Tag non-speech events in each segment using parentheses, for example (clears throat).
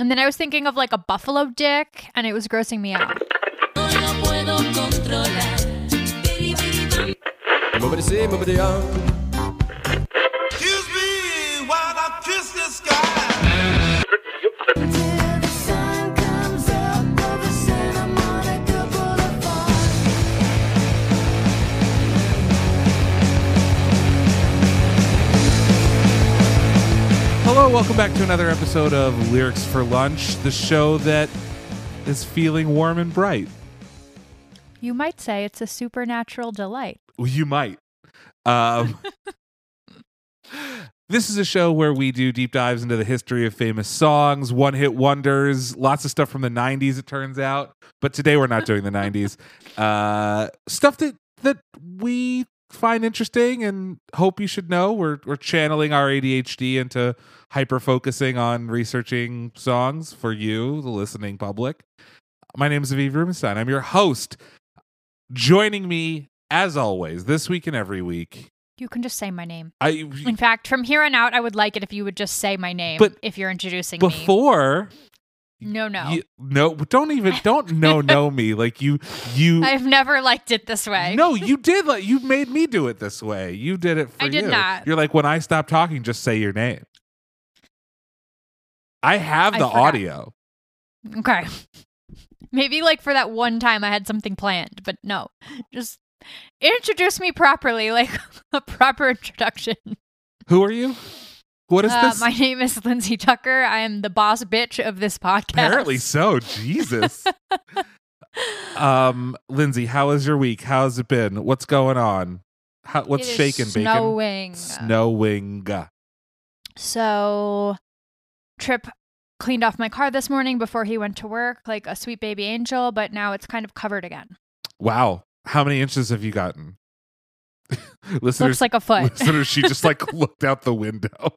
And then I was thinking of like a buffalo dick, and it was grossing me out. Excuse Hello, welcome back to another episode of Lyrics for Lunch, the show that is feeling warm and bright. You might say it's a supernatural delight. Well, you might. Um, (laughs) this is a show where we do deep dives into the history of famous songs, one hit wonders, lots of stuff from the 90s, it turns out. But today we're not doing the 90s. (laughs) Uh, stuff that, that we find interesting and hope you should know. We're, we're channeling our ADHD into hyper focusing on researching songs for you, the listening public. My name is Aviv Rubenstein. I'm your host. Joining me, as always, this week and every week, You can just say my name. I In fact, from here on out, I would like it if you would just say my name But if you're introducing me. before No, no. you, no don't even don't (laughs) no know me like you you I've never liked it this way. no you did like you made me do it this way you did it for I did you not. you're like when i stop talking just say your name i have the forgot. audio Okay. (laughs) Maybe like for that one time I had something planned, but no. Just introduce me properly, like (laughs) a proper introduction. who are you what is Uh, this My name is Lindsay Tucker. I am the boss bitch of this podcast. apparently so jesus (laughs) um lindsay how was your week how's it been what's going on how, what's is shaking bacon snowing. snowing So, Trip cleaned off my car this morning before he went to work, like a sweet baby angel, but now it's kind of covered again. Wow. How many inches have you gotten? (laughs) listeners, Looks like a foot. listeners, she just like (laughs) looked out the window.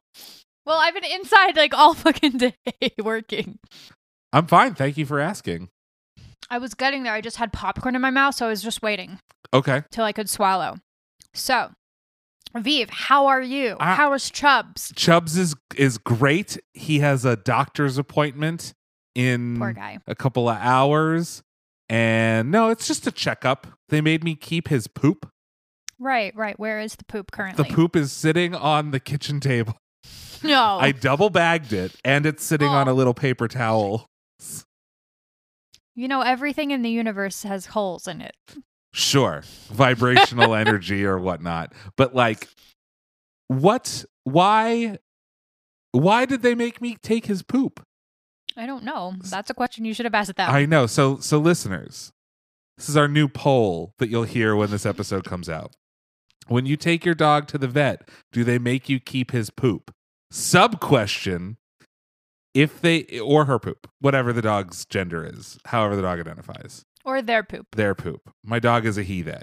well, I've been inside like all (laughs) fucking day working. I'm fine. Thank you for asking. I was getting there. I just had popcorn in my mouth, so I was just waiting Okay. till I could swallow. So, Viv, how are you? How is Chubbs? Chubbs is is great. He has a doctor's appointment in Poor guy. a couple of hours. And no, it's just a checkup. They made me keep his poop. Right, right. Where is the poop currently? The poop is sitting on the kitchen table. (laughs) No. I double bagged it and it's sitting on Oh. a little paper towel. you know, everything in the universe has holes in it. Sure, vibrational (laughs) energy or whatnot. But like, what? Why? Why did they make me take his poop? I don't know. That's a question you should have asked that I know. So, so listeners, this is our new poll that you'll hear when this episode comes out. When you take your dog to the vet, do they make you keep his poop? Sub question: If they or her poop, whatever the dog's gender is, however the dog identifies. Or their poop. their poop. My dog is a he they.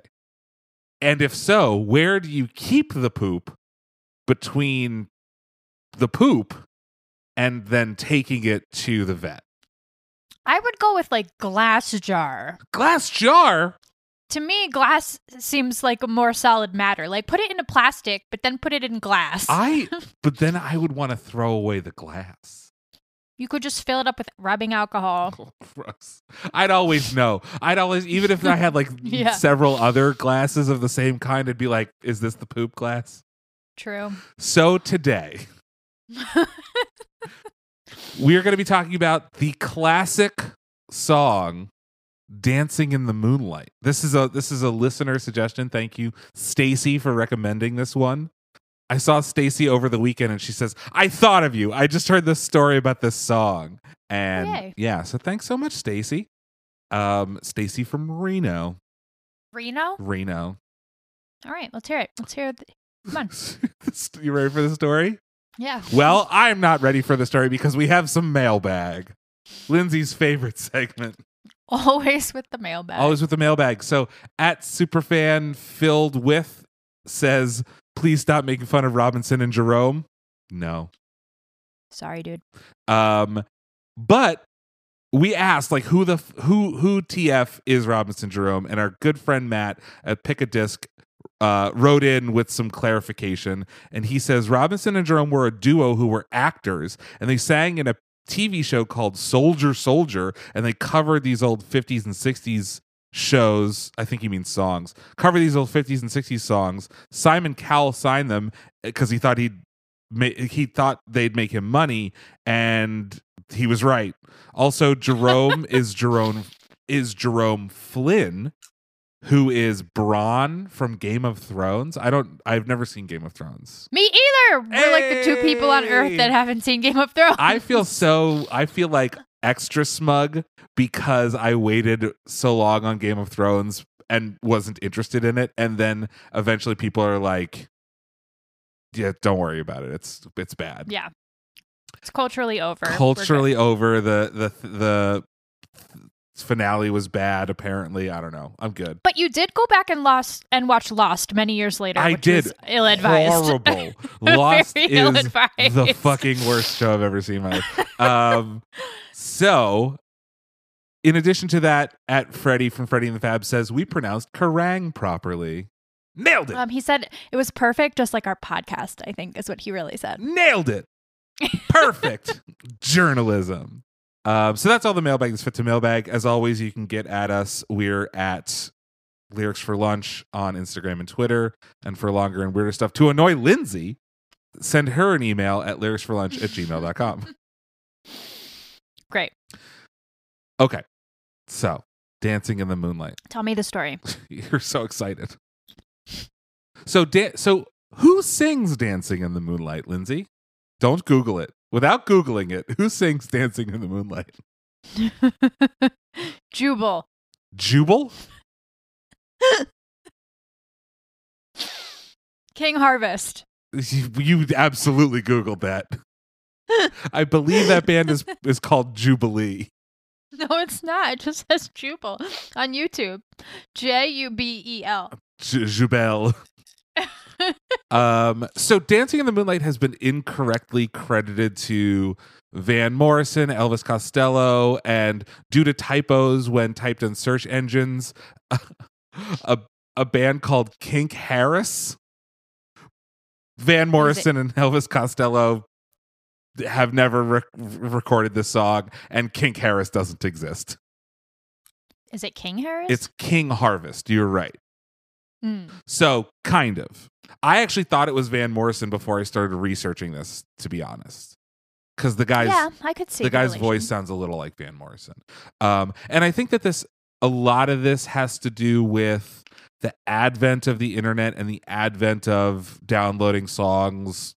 And if so, where do you keep the poop between the poop and then taking it to the vet? I would go with like glass jar. Glass jar? To me, glass seems like a more solid matter. Like put it in a plastic, but then put it in glass. I (laughs) but then I would want to throw away the glass. You could just fill it up with rubbing alcohol. (laughs) Oh, gross. I'd always know. I'd always even if I had like (laughs) Yeah. several other glasses of the same kind, I'd be like, is this the poop glass? True. So today, (laughs) we are going to be talking about the classic song dancing in the moonlight this is a this is a listener suggestion thank you stacy for recommending this one i saw stacy over the weekend and she says i thought of you i just heard this story about this song and Yay. yeah so thanks so much stacy um stacy from reno Reno? reno All right, let's hear it. Let's hear it. Come on. (laughs) you ready for the story Yeah. Well, I'm not ready for the story because we have some mailbag. Lindsay's favorite (laughs) segment. Always with the mailbag. Always with the mailbag. So at superfan filled with says, please stop making fun of Robinson and Jerome. No. Sorry, dude. Um, but we asked like who the who who TF is Robinson Jerome, and our good friend Matt at Pick a Disc uh, wrote in with some clarification, and he says Robinson and Jerome were a duo who were actors, and they sang in a TV show called Soldier Soldier, and they covered these old 50s and 60s shows. I think he means songs. Cover these old 50s and 60s songs. Simon Cowell signed them eh, because he thought he'd he thought they'd make him money, and he was right. Also, Jerome (laughs) is Jerome is Jerome Flynn, who is Bronn from Game of Thrones. I don't. I've never seen Game of Thrones. Me either. We're like the two people on Earth that haven't seen Game of Thrones. I feel so. I feel like extra smug because I waited so long on Game of Thrones and wasn't interested in it, and then eventually people are like, "Yeah, don't worry about it. It's it's bad. yeah. It's culturally over. Culturally over. The the the finale was bad. Apparently, I don't know. I'm good. But you did go back and lost and watch Lost many years later. I which did. Ill-advised. Horrible. (laughs) Lost is ill-advised. the fucking worst show I've ever seen in my life. (laughs) Um, so, in addition to that, at Freddie from Freddie and the Fab says we pronounced Kerrang properly. Nailed it. Um, he said it was perfect, just like our podcast. I think is what he really said. Nailed it. Perfect (laughs) journalism. Um, so that's all the mailbag that's fit to mailbag. As always, you can get at us. We're at Lyrics for Lunch on Instagram and Twitter. And for longer and weirder stuff, to annoy Lindsay, send her an email at lyricsforlunch at gmail.com. (laughs) Great. Okay. So, Dancing in the Moonlight. (laughs) Tell me the story. You're so excited. So, da- so who sings Dancing in the Moonlight, Lindsay? Don't Google it. Without Googling it, who sings Dancing in the Moonlight? (laughs) Jubal. Jubal? (laughs) King Harvest. You, you absolutely Googled that. (laughs) I believe that band is, (laughs) is called Jubilee. No, it's not. It just says Jubal on YouTube. J U B E L. J- Jubel. (laughs) um, so Dancing in the Moonlight has been incorrectly credited to Van Morrison, Elvis Costello, and due to typos when typed in search engines, a a band called Kink Harris. Van Morrison and Elvis Costello have never rec- recorded this song, and Kink Harris doesn't exist. Is it King Harris? It's King Harvest. You're right. Mm. So, kind of. I actually thought it was Van Morrison before I started researching this, to be honest. Because the guy's yeah, I could see the guy's relation. voice sounds a little like Van Morrison. Um, and I think that this a lot of this has to do with the advent of the internet and the advent of downloading songs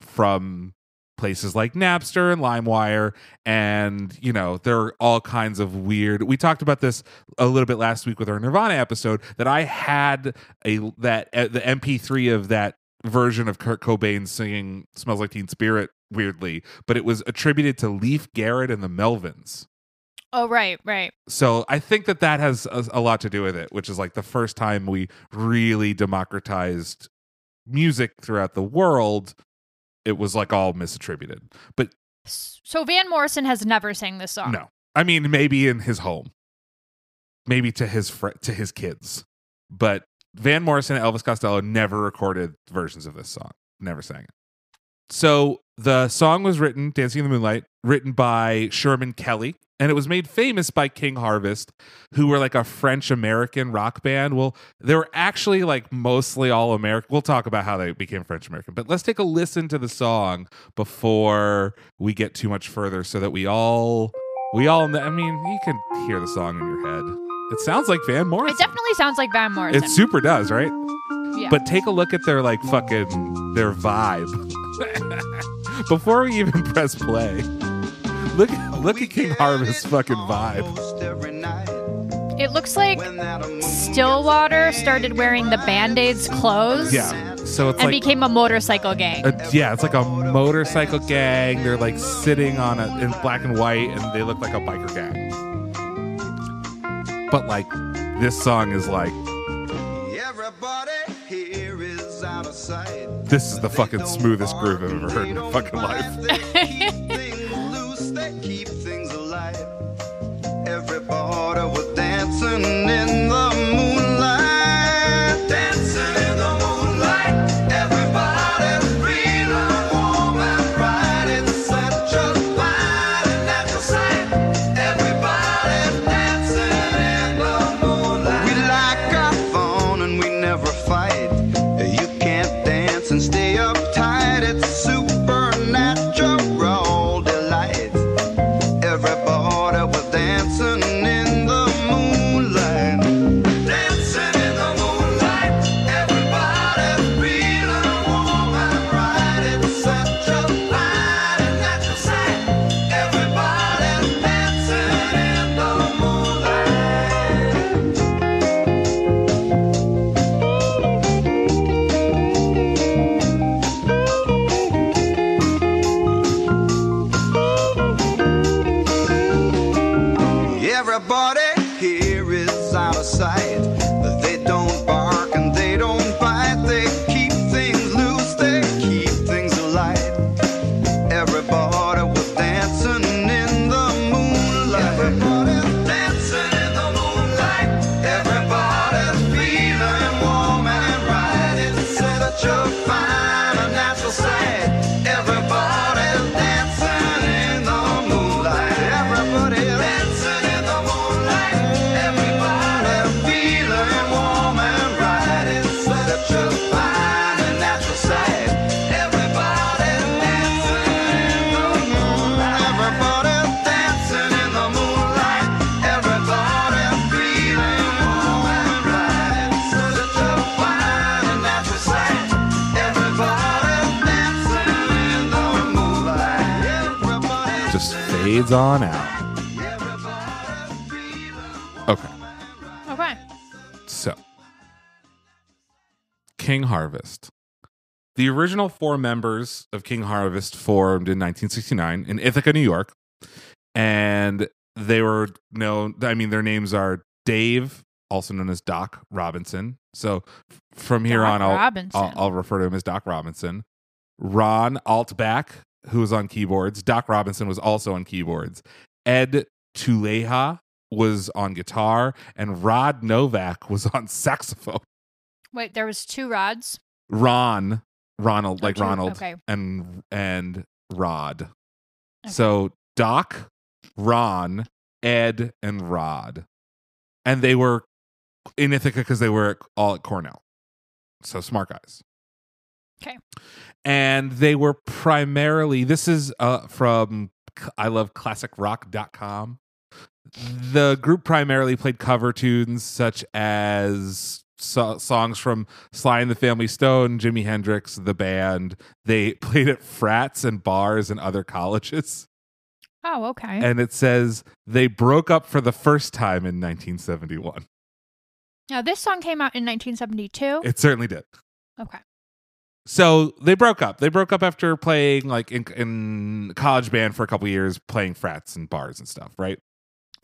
from places like Napster and LimeWire and you know there are all kinds of weird we talked about this a little bit last week with our Nirvana episode that I had a that uh, the MP3 of that version of Kurt Cobain singing Smells Like Teen Spirit weirdly but it was attributed to Leif Garrett and the Melvins Oh, right, right. so I think that that has a, a lot to do with it, which is like the first time we really democratized music throughout the world. It was like all misattributed, but So Van Morrison has never sang this song. no. I mean, maybe in his home, maybe to his fr- to his kids, but Van Morrison and Elvis Costello never recorded versions of this song. Never sang it. So the song was written, "Dancing in the Moonlight," written by Sherman Kelly, and it was made famous by King Harvest, who were like a French American rock band. Well, they were actually like mostly all American. We'll talk about how they became French American, but let's take a listen to the song before we get too much further, so that we all we all. I mean, you can hear the song in your head. It sounds like Van Morrison. It definitely sounds like Van Morrison. It super does, right? yeah. But take a look at their like fucking their vibe (laughs) before we even (laughs) press play. Look look at King Harvest's fucking vibe. it looks like Stillwater started wearing the Band-Aids clothes Yeah. So it's and like became a motorcycle gang. a, yeah, it's like a motorcycle gang. They're like sitting on a in black and white, and they look like a biker gang. But like this song is like Everybody here is out of sight. this is the fucking smoothest groove I've ever heard in my fucking life. (laughs) Keep things alive. Everybody was dancing in the fades on out. Okay. Okay. So, King Harvest. The original four members of King Harvest formed in 1969 in Ithaca, New York. And they were known, I mean, their names are Dave, also known as Doc Robinson. So, from here Doc on, I'll, I'll, I'll refer to him as Doc Robinson. Ron Altbach, who was on keyboards. Doc Robinson was also on keyboards. Ed Tuleja was on guitar, and Rod Novack was on (laughs) saxophone. Wait, there was two rods. Ron, Ronald, oh, like two- Ronald, okay. and and Rod. Okay. So Doc, Ron, Ed, and Rod, and they were in Ithaca because they were all at Cornell. So smart guys. Okay. And they were primarily this is uh from I love Classic classicrock.com. The group primarily played cover tunes such as so- songs from Sly and the Family Stone, Jimi Hendrix, the band. They (laughs) played at frats and bars and other colleges. Oh, okay. And it says they broke up for the first time in 1971. now this song came out in 1972. It certainly did. okay. So they broke up. They broke up after playing like in, in college band for a couple years, playing frats and bars and stuff, right?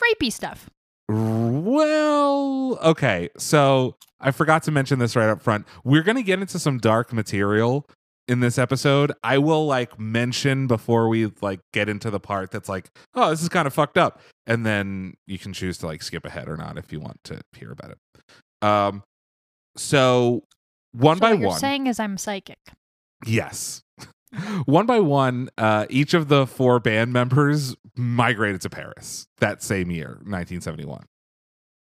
Rapey stuff. Well, okay. So I forgot to mention this right up front. We're going to get into some dark material in this episode. I will like mention before we like get into the part that's like, oh, this is kind of fucked up. And then you can choose to like skip ahead or not if you want to hear about it. Um so one so by what you're one. saying is I'm psychic. Yes. (laughs) one by one, uh, each of the four band members migrated to Paris that same year, 1971.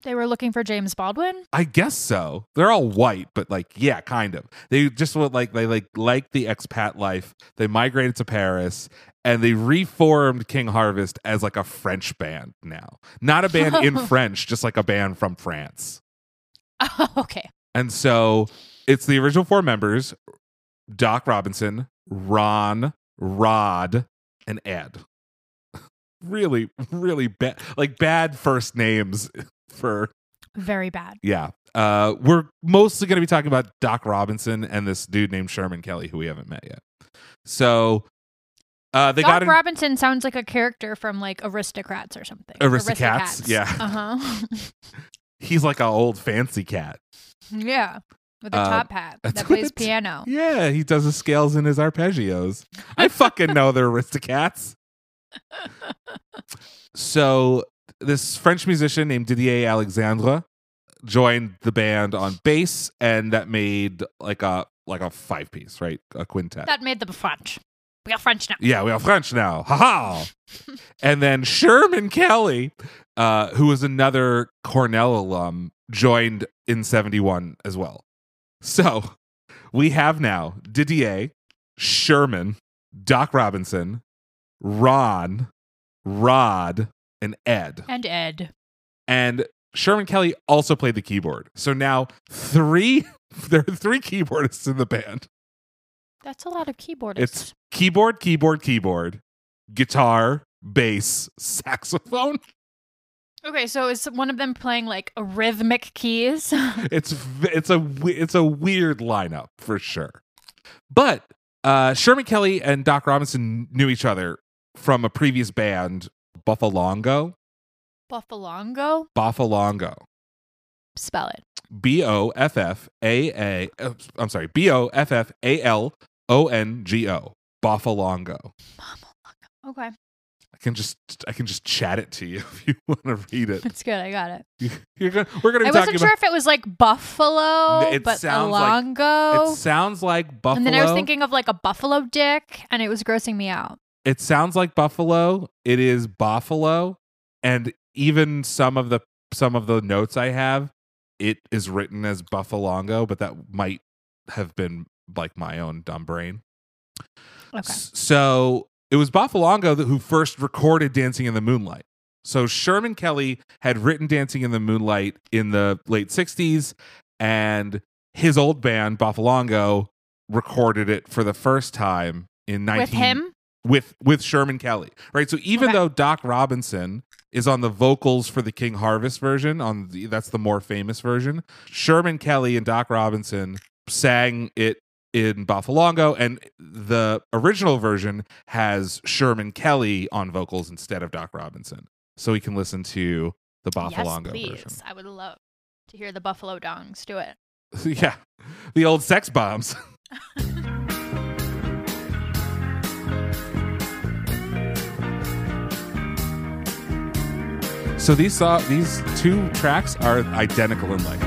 They were looking for James Baldwin. I guess so. They're all white, but like, yeah, kind of. They just would like they like like the expat life. They migrated to Paris and they reformed King Harvest as like a French band now. Not a band in (laughs) French, just like a band from France. Oh, (laughs) okay. And so it's the original four members Doc Robinson, Ron, Rod, and Ed. (laughs) really, really bad, like bad first names (laughs) for, Very bad. yeah. Uh, we're mostly going to be talking about Doc Robinson and this dude named Sherman Kelly, who we haven't met yet. So uh, they Doc got in, Robinson sounds like a character from like Aristocrats or something. Aristocats? Yeah. Uh huh. (laughs) he's like an old fancy cat. yeah. With a Uh, top hat that plays piano. Yeah, he does his scales and his arpeggios. I fucking know they're Aristocats. So this French musician named Didier Alexandre joined the band on bass, and that made like a like a five piece, right? A quintet. That made them French. We are French now. yeah, we are French now. Ha ha. (laughs) and then Sherman Kelly, uh, who was another Cornell alum, joined in 71 as well. So we have now Didier, Sherman, Doc Robinson, Ron, Rod, and Ed. And Ed. And Sherman Kelly also played the keyboard. So now three (laughs) there are three keyboardists in the band. That's a lot of keyboardists. It's keyboard, keyboard, keyboard, guitar, bass, saxophone. (laughs) okay, so is one of them playing like a rhythmic keys? (laughs) It's it's a it's a weird lineup for sure. But uh, Sherman Kelly and Doc Robinson knew each other from a previous band, Buffalongo. Buffalongo? Boffalongo. Spell it. B O F F A A. I'm sorry. B O F F A L O N G O. Boffalongo. Okay. I can just I can just chat it to you (laughs) if you want to read it. That's good. I got it. (laughs) You're gonna, we're going to I wasn't sure if it was like buffalo, It but sounds like- alongo. It sounds like buffalo. and then I was thinking of like a buffalo dick, and it was grossing me out. it sounds like buffalo. It is buffalo, and even some of the some of the notes I have, it is written as buffalongo, but that might have been like my own dumb brain. Okay. So it was Buffalongo who first recorded Dancing in the Moonlight. So Sherman Kelly had written Dancing in the Moonlight in the late 60s, and his old band, Buffalongo, recorded it for the first time in 19- With him? with with Sherman Kelly, right? So even Okay. though Doc Robinson is on the vocals for the King Harvest version, on the, that's the more famous version, Sherman Kelly and Doc Robinson sang it in Buffalongo, and the original version has Sherman Kelly on vocals instead of Doc Robinson. So we can listen to the Buffalongo yes, please. version. I would love to hear the buffalo dongs do it. (laughs) yeah, the old sex bombs. (laughs) so these saw these two tracks are identical in length.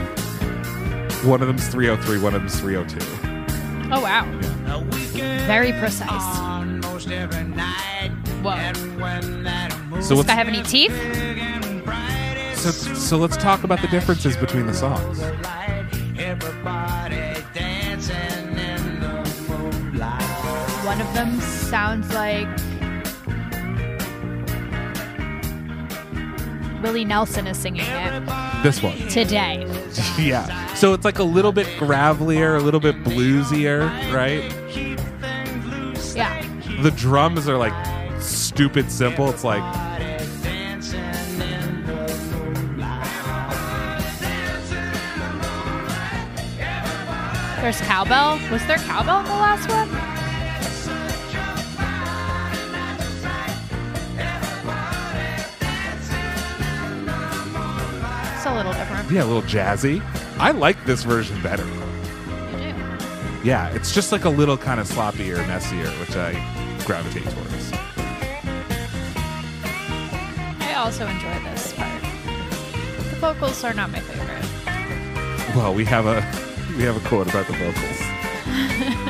One of them's 303, one of them's 302. Oh wow. Very precise. Whoa. So Does guy have any teeth? so so let's talk about the differences between the songs. One of them sounds like Willie Nelson is singing it This one. today. (laughs) yeah. So it's like a little bit gravelier, a little bit bluesier, right? Yeah. The drums are like stupid simple. It's like There's cowbell. Was there cowbell in the last one? A little different. yeah, a little jazzy. I like this version better. You do. Yeah, it's just like a little kind of sloppier, messier, which I gravitate towards. I also enjoy this part. The vocals are not my favorite. Well, we have a we have a quote about the vocals. (laughs)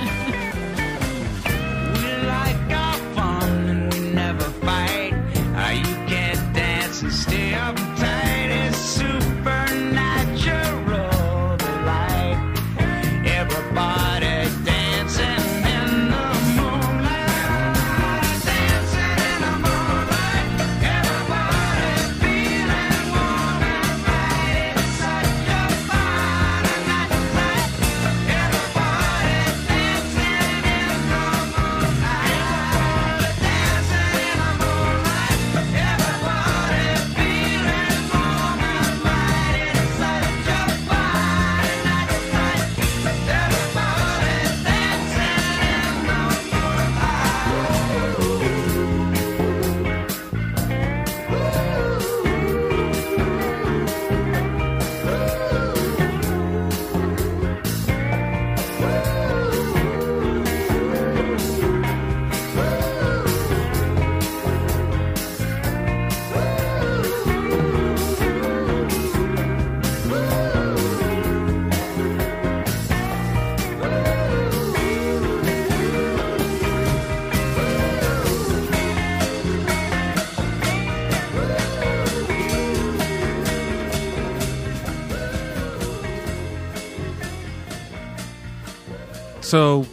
So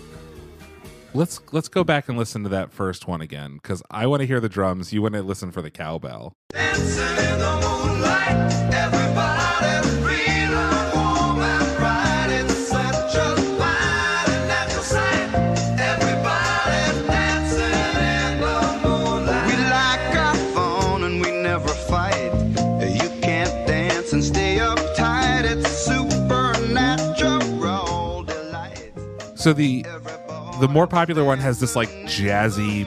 let's let's go back and listen to that first one again because I want to hear the drums. You want to listen for the cowbell. So the the more popular one has this like jazzy,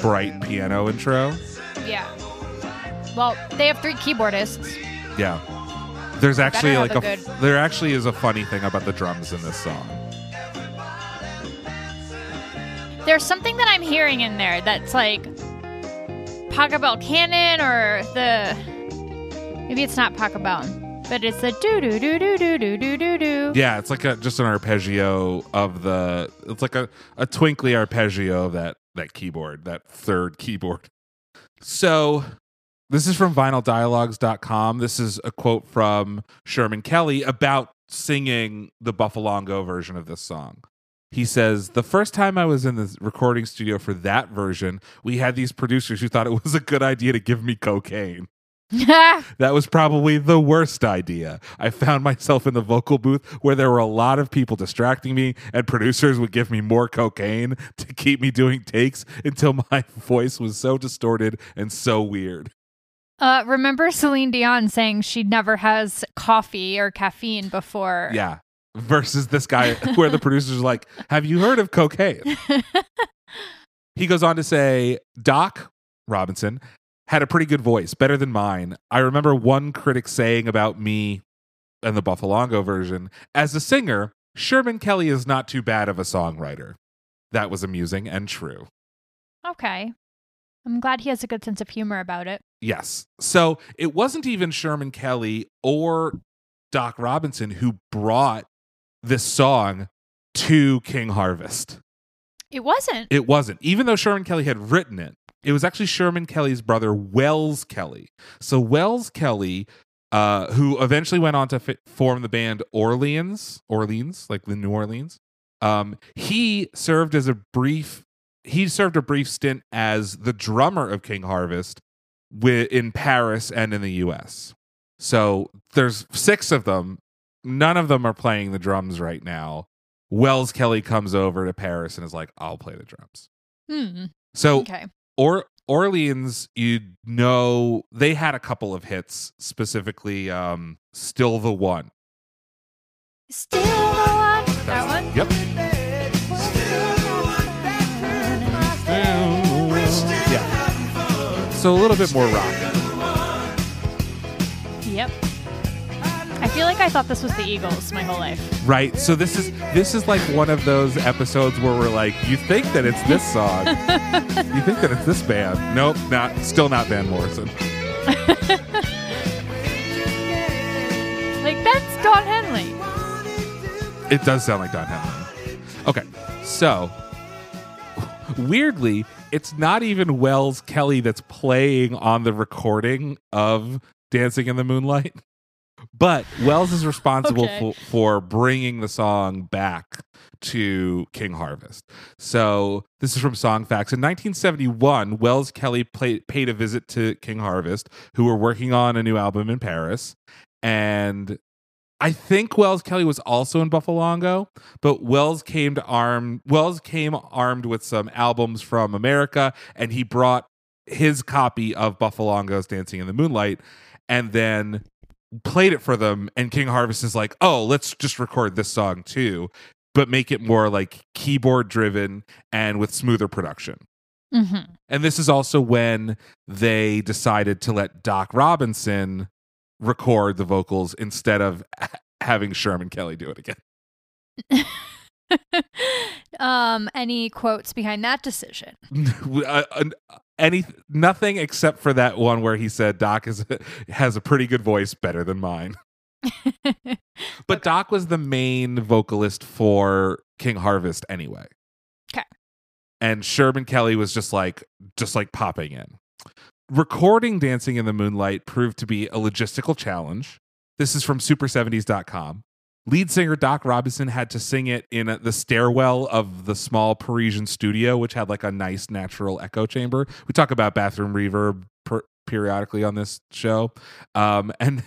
bright piano intro. Yeah. Well, they have three keyboardists. Yeah. There's actually like a, good- there actually is a funny thing about the drums in this song. There's something that I'm hearing in there that's like Pachelbel Canon or the maybe it's not Pachelbel, but it's a do do do do do do do do do. Yeah, it's like a just an arpeggio of the it's like a, a twinkly arpeggio of that that keyboard, that third (laughs) keyboard. So this is from vinyldialogues.com. This is a quote from Sherman Kelly about singing the Buffalongo version of this song. He says, The first time I was in the recording studio for that version, we had these producers who thought it was a good idea to give me cocaine. (laughs) That was probably the worst idea. I found myself in the vocal booth where there were a lot of people distracting me, and producers would give me more cocaine to keep me doing takes until my (laughs) voice was so distorted and so weird. uh, remember Celine Dion saying she never has coffee or caffeine before? Yeah. Versus this guy (laughs) where the producers are like, Have you heard of cocaine? he goes on to say, Doc Robinson had a pretty good voice, better than mine. I remember one critic saying about me and the Buffalongo version, as a singer, Sherman Kelly is not too bad of a songwriter. That was amusing and true. Okay. I'm glad he has a good sense of humor about it. Yes. So it wasn't even Sherman Kelly or Doc Robinson who brought this song to King Harvest. It wasn't. It wasn't. Even though Sherman Kelly had written it, it was actually Sherman Kelly's brother, Wells Kelly. So Wells Kelly, uh, who eventually went on to fi- form the band Orleans, Orleans, like the New Orleans. Um, he served as a brief. He served a brief stint as the drummer of King Harvest wi- in Paris and in the U.S. So there's six of them. None of them are playing the drums right now. Wells Kelly comes over to Paris and is like, "I'll play the drums." Hmm. So Okay. Or Orleans, you know, they had a couple of hits, specifically um Still the One. Still the one. That one? Yep. Yeah. So a little bit more rock. Yep. I feel like I thought this was the Eagles my whole life. Right. So this is this is like one of those episodes where we're like, you think that it's this song. you think that it's this band. Nope, not still not Van Morrison. (laughs) Like that's Don Henley. It does sound like Don Henley. Okay, so weirdly, it's not even Wells Kelly that's playing on the recording of Dancing in the Moonlight, but Wells is responsible Okay. for, for bringing the song back to King Harvest. So this is from Song Facts. In 1971, Wells Kelly played, paid a visit to King Harvest, who were working on a new album in Paris, and I think Wells Kelly was also in Buffalongo, but Wells came to arm Wells came armed with some albums from America, and he brought his copy of Buffalongo's Dancing in the Moonlight, and then played it for them. And King Harvest is like, "Oh, let's just record this song too, but make it more like keyboard driven and with smoother production." Mm-hmm. And this is also when they decided to let Doc Robinson record the vocals instead of (laughs) having Sherman Kelly do it again. (laughs) um, any quotes behind that decision? (laughs) Uh, uh, Any nothing except for that one where he said Doc is (laughs) has a pretty good voice, better than mine. (laughs) But Doc was the main vocalist for King Harvest anyway. 'Kay. And Sherman Kelly was just like just like popping in. Recording Dancing in the Moonlight proved to be a logistical challenge. This is from super70s.com. Lead singer Doc Robinson had to sing it in the stairwell of the small Parisian studio, which had like a nice natural echo chamber. We talk about bathroom reverb per- periodically on this show. Um, (laughs) and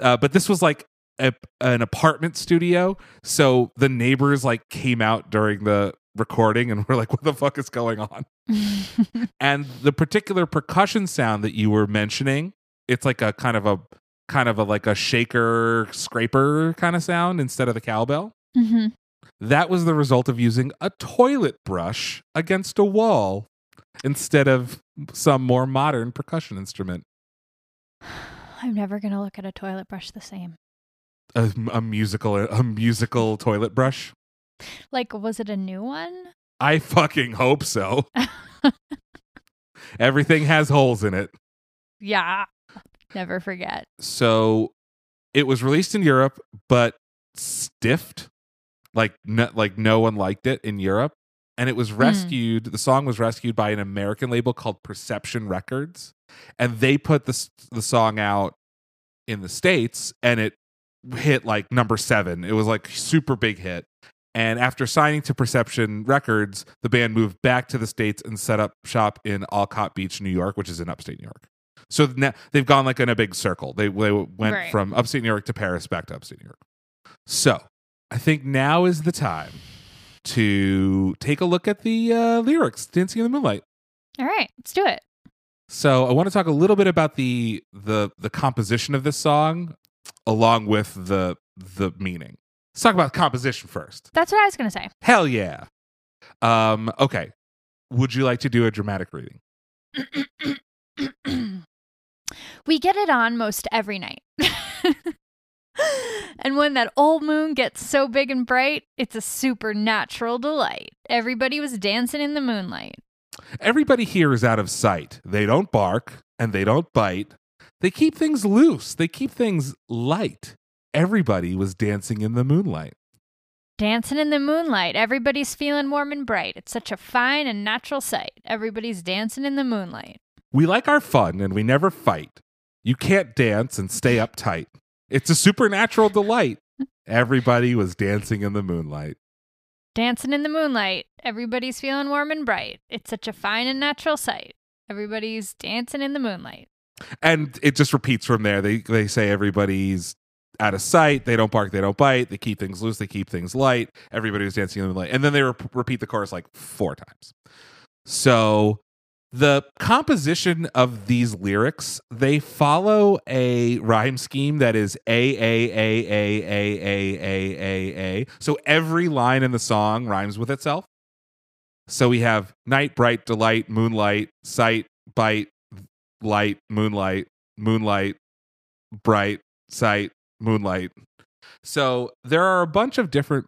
uh, but this was like a, an apartment studio, so the neighbors like came out during the recording and (laughs) were like, "What the fuck is going on?" (laughs) and the particular percussion sound that you were mentioning, it's like a kind of a kind of a like a shaker scraper kind of sound instead of the cowbell. hmm That was the result of using a toilet brush against a wall instead of some more modern percussion instrument. (sighs) I'm never gonna look at a toilet brush the same. A, a musical a musical toilet brush. Like, was it a new one? I fucking hope so. (laughs) Everything has holes in it. Yeah. Never forget. So it was released in Europe, but stiffed. Like no, like no one liked it in Europe. And it was hmm. rescued. The song was rescued by an American label called Perception Records. And they put the, the song out in the States and it hit like number seven. It was like super big hit. And after signing to Perception Records, the band moved back to the States and set up shop in Olcott Beach, New York, which is in upstate New York. So now they've gone like in a big circle. They, they went Right. from upstate New York to Paris back to upstate New York. So I think now is the time to take a look at the uh, lyrics, Dancing in the Moonlight. All right, let's do it. So I want to talk a little bit about the the the composition of this song, along with the the meaning. Let's talk about composition first. That's what I was gonna say. Hell yeah. Um, okay. Would you like to do a dramatic reading? (clears throat) (clears throat) we get it on most every night. (laughs) and when that old moon gets so big and bright, it's a supernatural delight. Everybody was dancing in the moonlight. Everybody here is out of sight. They don't bark and they don't bite. They keep things loose. They keep things light. Everybody was dancing in the moonlight. Dancing in the moonlight. Everybody's feeling warm and bright. It's such a fine and natural sight. Everybody's dancing in the moonlight. We like our fun and we never fight. You can't dance and stay uptight. It's a supernatural delight. Everybody was dancing in the moonlight. Dancing in the moonlight. Everybody's feeling warm and bright. It's such a fine and natural sight. Everybody's dancing in the moonlight. And it just repeats from there. They they say everybody's out of sight. They don't bark. They don't bite. They keep things loose. They keep things light. Everybody was dancing in the moonlight. And then they re- repeat the chorus like four times. So the composition of these lyrics they follow a rhyme scheme that is a a a a a a a a a. So every line in the song rhymes with itself. So we have night bright delight moonlight sight bite light moonlight moonlight bright sight moonlight. So there are a bunch of different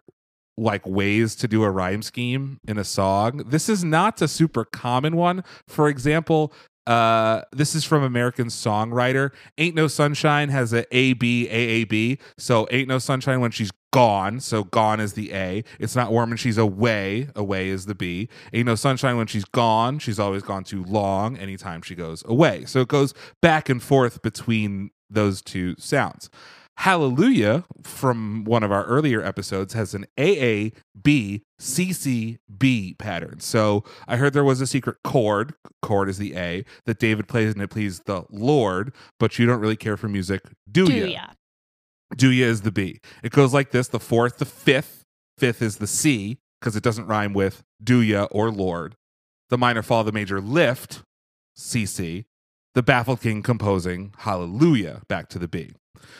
like ways to do a rhyme scheme in a song. This is not a super common one. For example, uh, this is from American Songwriter. Ain't No Sunshine has a A B A A B. So Ain't No Sunshine when she's gone. So gone is the A. It's not warm when she's away. Away is the B. Ain't No Sunshine when she's gone. She's always gone too long anytime she goes away. So it goes back and forth between those two sounds. Hallelujah from one of our earlier episodes has an AAB CCB pattern. So I heard there was a secret chord, chord is the A, that David plays and it pleases the Lord, but you don't really care for music, do, Do ya? ya? Do ya is the B. It goes like this the fourth, the fifth, fifth is the C because it doesn't rhyme with do ya or Lord. The minor fall, the major lift, CC. The baffled king composing Hallelujah back to the B.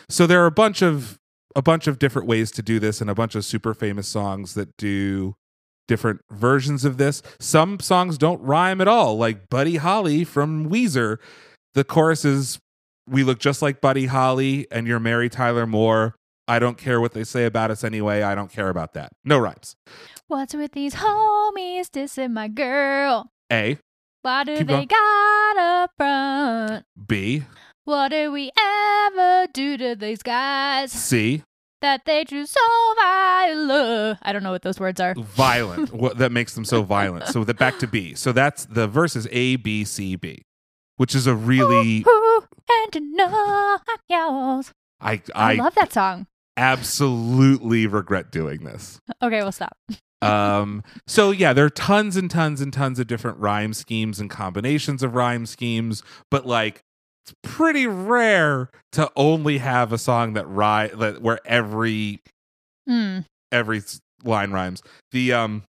So there are a bunch of a bunch of different ways to do this and a bunch of super famous songs that do different versions of this. Some songs don't rhyme at all, like Buddy Holly from Weezer. The chorus is we look just like Buddy Holly and you're Mary Tyler Moore. I don't care what they say about us anyway. I don't care about that. No rhymes. What's with these homies dissing my girl? A, Why do Keep they going. got up front? B, What did we ever do to these guys See? that they choose so violent? I don't know what those words are. violent. (laughs) what that makes them so violent. So the back to B. So that's the verse is A, B, C, B, which is a really Ooh, and to know I'm yours. I I, I love that song. absolutely regret doing this. Okay, we'll stop. um so yeah there are tons and tons and tons of different rhyme schemes and combinations of rhyme schemes but like it's pretty rare to only have a song that rhyme that where every Hmm. every line rhymes the um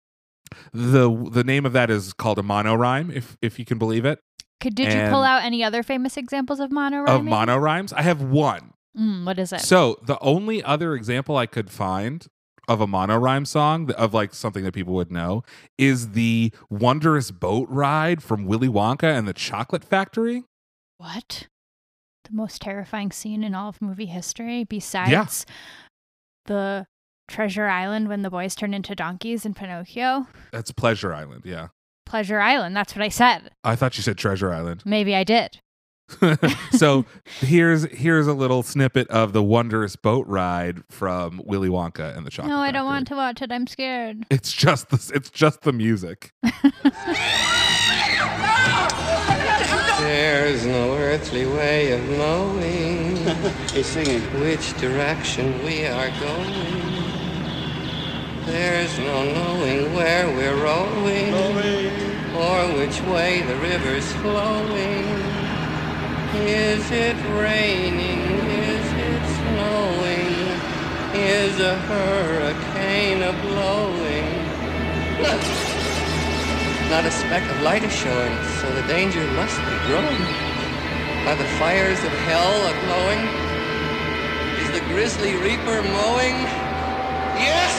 the the name of that is called a mono rhyme if if you can believe it Could did you pull out any other famous examples of mono of rhyming? mono rhymes i have one Mm, what is it? So the only other example I could find of a mono rhyme song of like something that people would know is the wondrous boat ride from Willy Wonka and the Chocolate Factory. what? The most terrifying scene in all of movie history besides the Treasure Island when the boys turn into donkeys in Pinocchio? That's Pleasure Island. Yeah. Pleasure Island. That's what I said. I thought you said Treasure Island. (laughs) Maybe I did. so here's here's a little snippet of the wondrous boat ride from Willy Wonka and the Chocolate no, I don't Factory. want to watch it. I'm scared. It's just the it's just the music. (laughs) There's no earthly way of knowing (laughs) He's singing. which direction we are going. There's no knowing where we're rowing or which way the river's flowing. Is it raining? Is it snowing? Is a hurricane a blowing? Not a speck of light is showing, so the danger must be growing. Are the fires of hell a glowing? Is the grisly reaper mowing? Yes!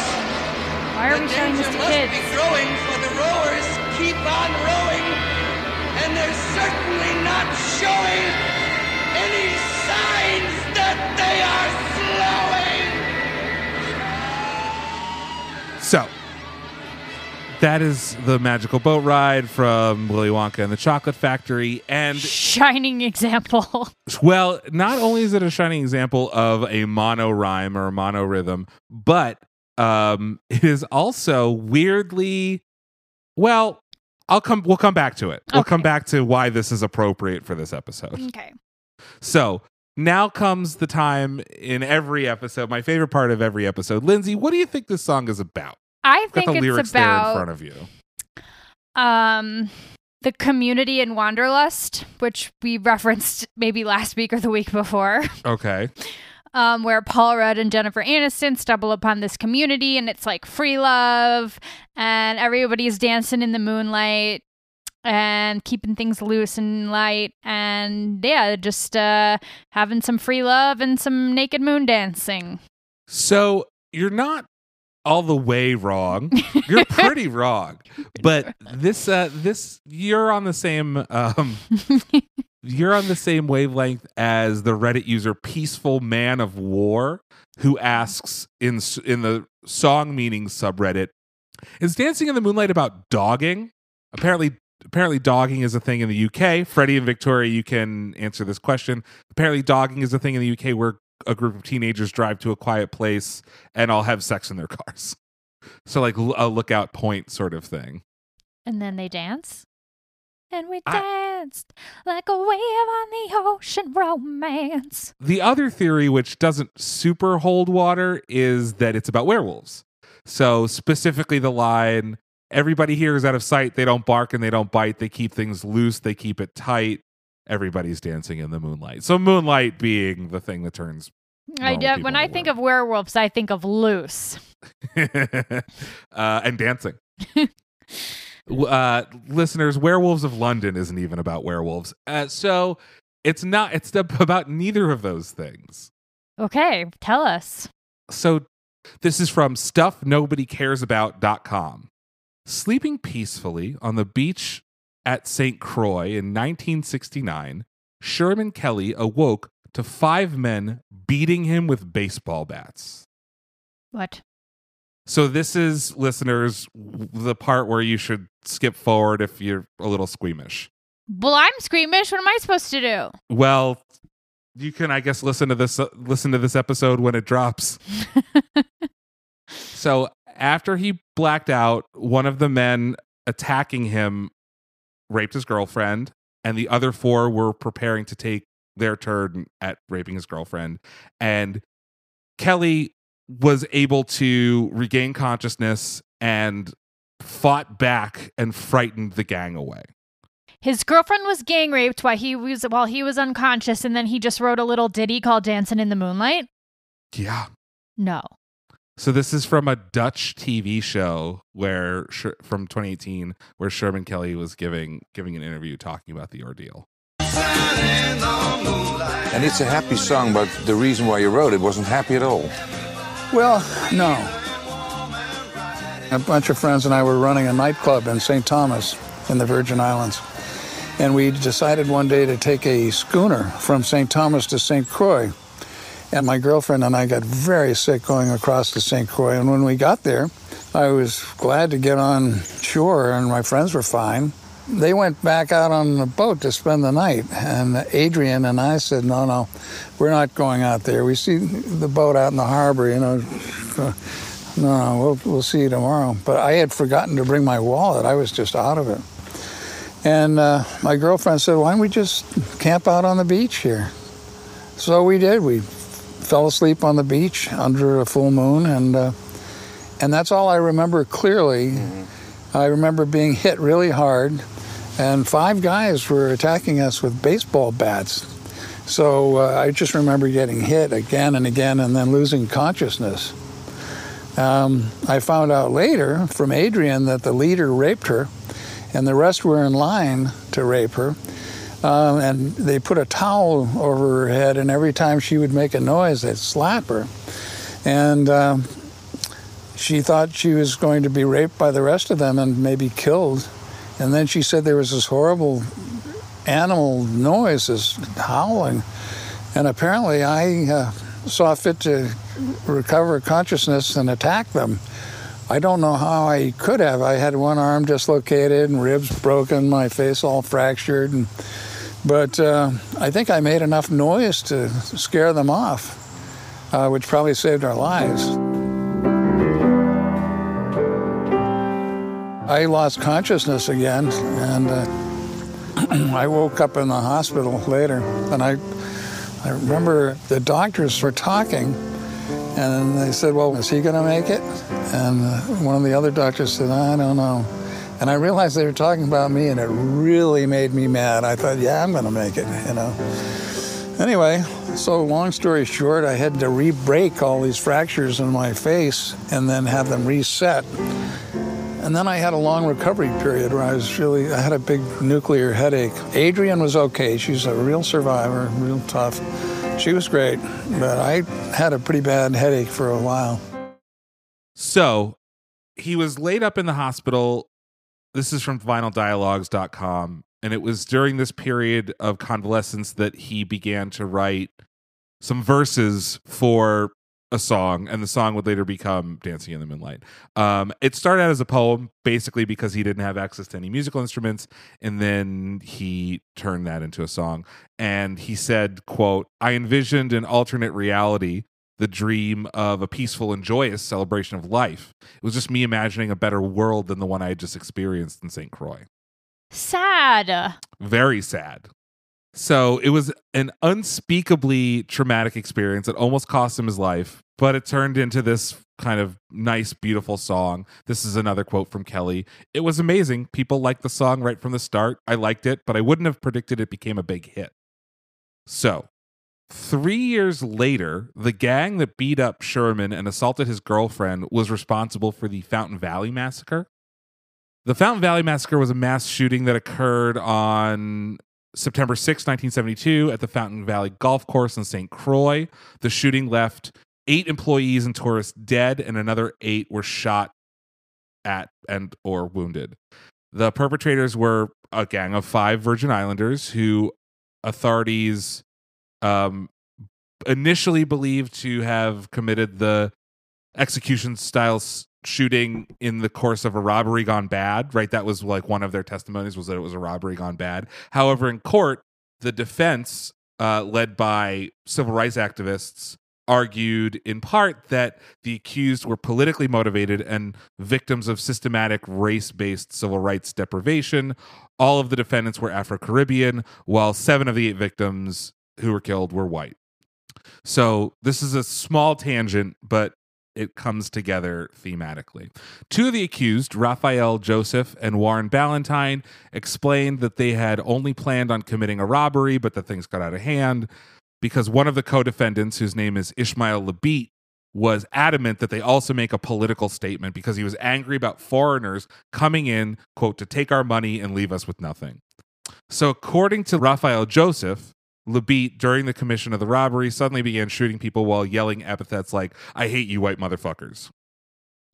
Why are the we showing this danger to must kids? be growing, for the rowers keep on rowing, and they're certainly not showing any signs that they are slowing. So that is the magical boat ride from Willy Wonka and the Chocolate Factory. And Shining example. (laughs) well, not only is it a shining example of a mono rhyme or a mono rhythm, but um, it is also weirdly well. I'll come. We'll come back to it. We'll come back to why this is appropriate for this episode. okay. So now comes the time in every episode. My favorite part of every episode. Lindsay, what do you think this song is about? I think the it's lyrics there in about front of you. um the community in Wanderlust, which we referenced maybe last week or the week before, Okay. (laughs) um, where Paul Rudd and Jennifer Aniston stumble upon this community and it's like free love and everybody's dancing in the moonlight and keeping things loose and light and yeah, just uh having some free love and some naked moon dancing. So you're not all the way wrong. You're (laughs) pretty wrong. But this uh this you're on the same um (laughs) you're on the same wavelength as the Reddit user Peaceful Man of War who asks in in the song meaning subreddit is dancing in the moonlight about dogging? Apparently apparently dogging is a thing in the UK. Freddie and Victoria, you can answer this question. Apparently dogging is a thing in the UK where a group of teenagers drive to a quiet place and all have sex in their cars. (laughs) So like a lookout point sort of thing. And then they dance. And we I- danced like a wave on the ocean romance. The other theory, which doesn't super hold water, is that it's about werewolves. So specifically, the line "Everybody here is out of sight. They don't bark and they don't bite. They keep things loose. They keep it tight. Everybody's dancing in the moonlight." So moonlight being the thing that turns I people when I think of werewolves, I think of loose. (laughs) uh, and dancing. Uh, listeners, Werewolves of London isn't even about werewolves. Uh, so it's not. It's about neither of those things. Okay, tell us. So this is from stuffnobodycaresabout.com. Sleeping peacefully on the beach at St. Croix in 1969, Sherman Kelly awoke to five men beating him with baseball bats. What? So this is listeners the part where you should skip forward if you're a little squeamish. Well, I'm squeamish. What am I supposed to do? Well, you can I guess listen to this uh, listen to this episode when it drops. (laughs) so after he blacked out, one of the men attacking him raped his girlfriend, and the other four were preparing to take their turn at raping his girlfriend. And Kelly was able to regain consciousness and fought back and frightened the gang away. His girlfriend was gang raped while he was while he was unconscious, and then he just wrote a little ditty called "Dancing in the Moonlight." Yeah. No. So this is from a Dutch TV show where from 2018 where Sherman Kelly was giving giving an interview talking about the ordeal. And it's a happy song, but the reason why you wrote it wasn't happy at all. Well, no. A bunch of friends and I were running a nightclub in St. Thomas in the Virgin Islands. And we decided one day to take a schooner from St. Thomas to St. Croix. And my girlfriend and I got very sick going across to St. Croix. And when we got there, I was glad to get on shore, and my friends were fine. They went back out on the boat to spend the night. And Adrian and I said, No, no, we're not going out there. We see the boat out in the harbor, you know. No, no, we'll, we'll see you tomorrow. But I had forgotten to bring my wallet. I was just out of it. And uh, my girlfriend said, Why don't we just camp out on the beach here? So we did. We fell asleep on the beach under a full moon, and uh, and that's all I remember clearly. I remember being hit really hard, and five guys were attacking us with baseball bats. So uh, I just remember getting hit again and again, and then losing consciousness. Um, I found out later from Adrian that the leader raped her, and the rest were in line to rape her. Um, and they put a towel over her head, and every time she would make a noise, they'd slap her. And um, she thought she was going to be raped by the rest of them and maybe killed. And then she said there was this horrible animal noise, this howling. And apparently, I uh, saw fit to recover consciousness and attack them. I don't know how I could have. I had one arm dislocated and ribs broken, my face all fractured, and but uh, I think I made enough noise to scare them off, uh, which probably saved our lives. I lost consciousness again, and uh, (clears throat) I woke up in the hospital later, and I, I remember the doctors were talking, and they said, "Well, is he going to make it?" And uh, one of the other doctors said, "I don't know." And I realized they were talking about me, and it really made me mad. I thought, "Yeah, I'm going to make it," you know. Anyway, so long story short, I had to re-break all these fractures in my face and then have them reset. And then I had a long recovery period where I was really, I had a big nuclear headache. Adrian was okay. She's a real survivor, real tough. She was great, but I had a pretty bad headache for a while. So he was laid up in the hospital. This is from vinyldialogues.com. And it was during this period of convalescence that he began to write some verses for a song, and the song would later become Dancing in the Moonlight. Um, it started out as a poem, basically because he didn't have access to any musical instruments, and then he turned that into a song. And he said, quote, I envisioned an alternate reality the dream of a peaceful and joyous celebration of life. It was just me imagining a better world than the one I had just experienced in St. Croix. Sad. Very sad. So it was an unspeakably traumatic experience. It almost cost him his life, but it turned into this kind of nice, beautiful song. This is another quote from Kelly. It was amazing. People liked the song right from the start. I liked it, but I wouldn't have predicted it became a big hit. So, three years later, the gang that beat up Sherman and assaulted his girlfriend was responsible for the Fountain Valley Massacre. The Fountain Valley Massacre was a mass shooting that occurred on September 6, 1972, at the Fountain Valley Golf Course in St. Croix. The shooting left eight employees and tourists dead, and another eight were shot at and or wounded. The perpetrators were a gang of five Virgin Islanders who authorities um, initially believed to have committed the execution style shooting in the course of a robbery gone bad right? That was like one of their testimonies was that it was a robbery gone bad. However in court the defense uh, led by civil rights activists argued in part that the accused were politically motivated and victims of systematic race-based civil rights deprivation. All of the defendants were afro-caribbean while seven of the eight victims who were killed were white so this is a small tangent, but it comes together thematically. Two of the accused, Raphael Joseph and Warren Ballentine, explained that they had only planned on committing a robbery, but that things got out of hand because one of the co-defendants, whose name is Ishmael LaBeet, was adamant that they also make a political statement because he was angry about foreigners coming in, quote, to take our money and leave us with nothing. So, according to Raphael Joseph, LaBeet, during the commission of the robbery, suddenly began shooting people while yelling epithets like, I hate you, white motherfuckers.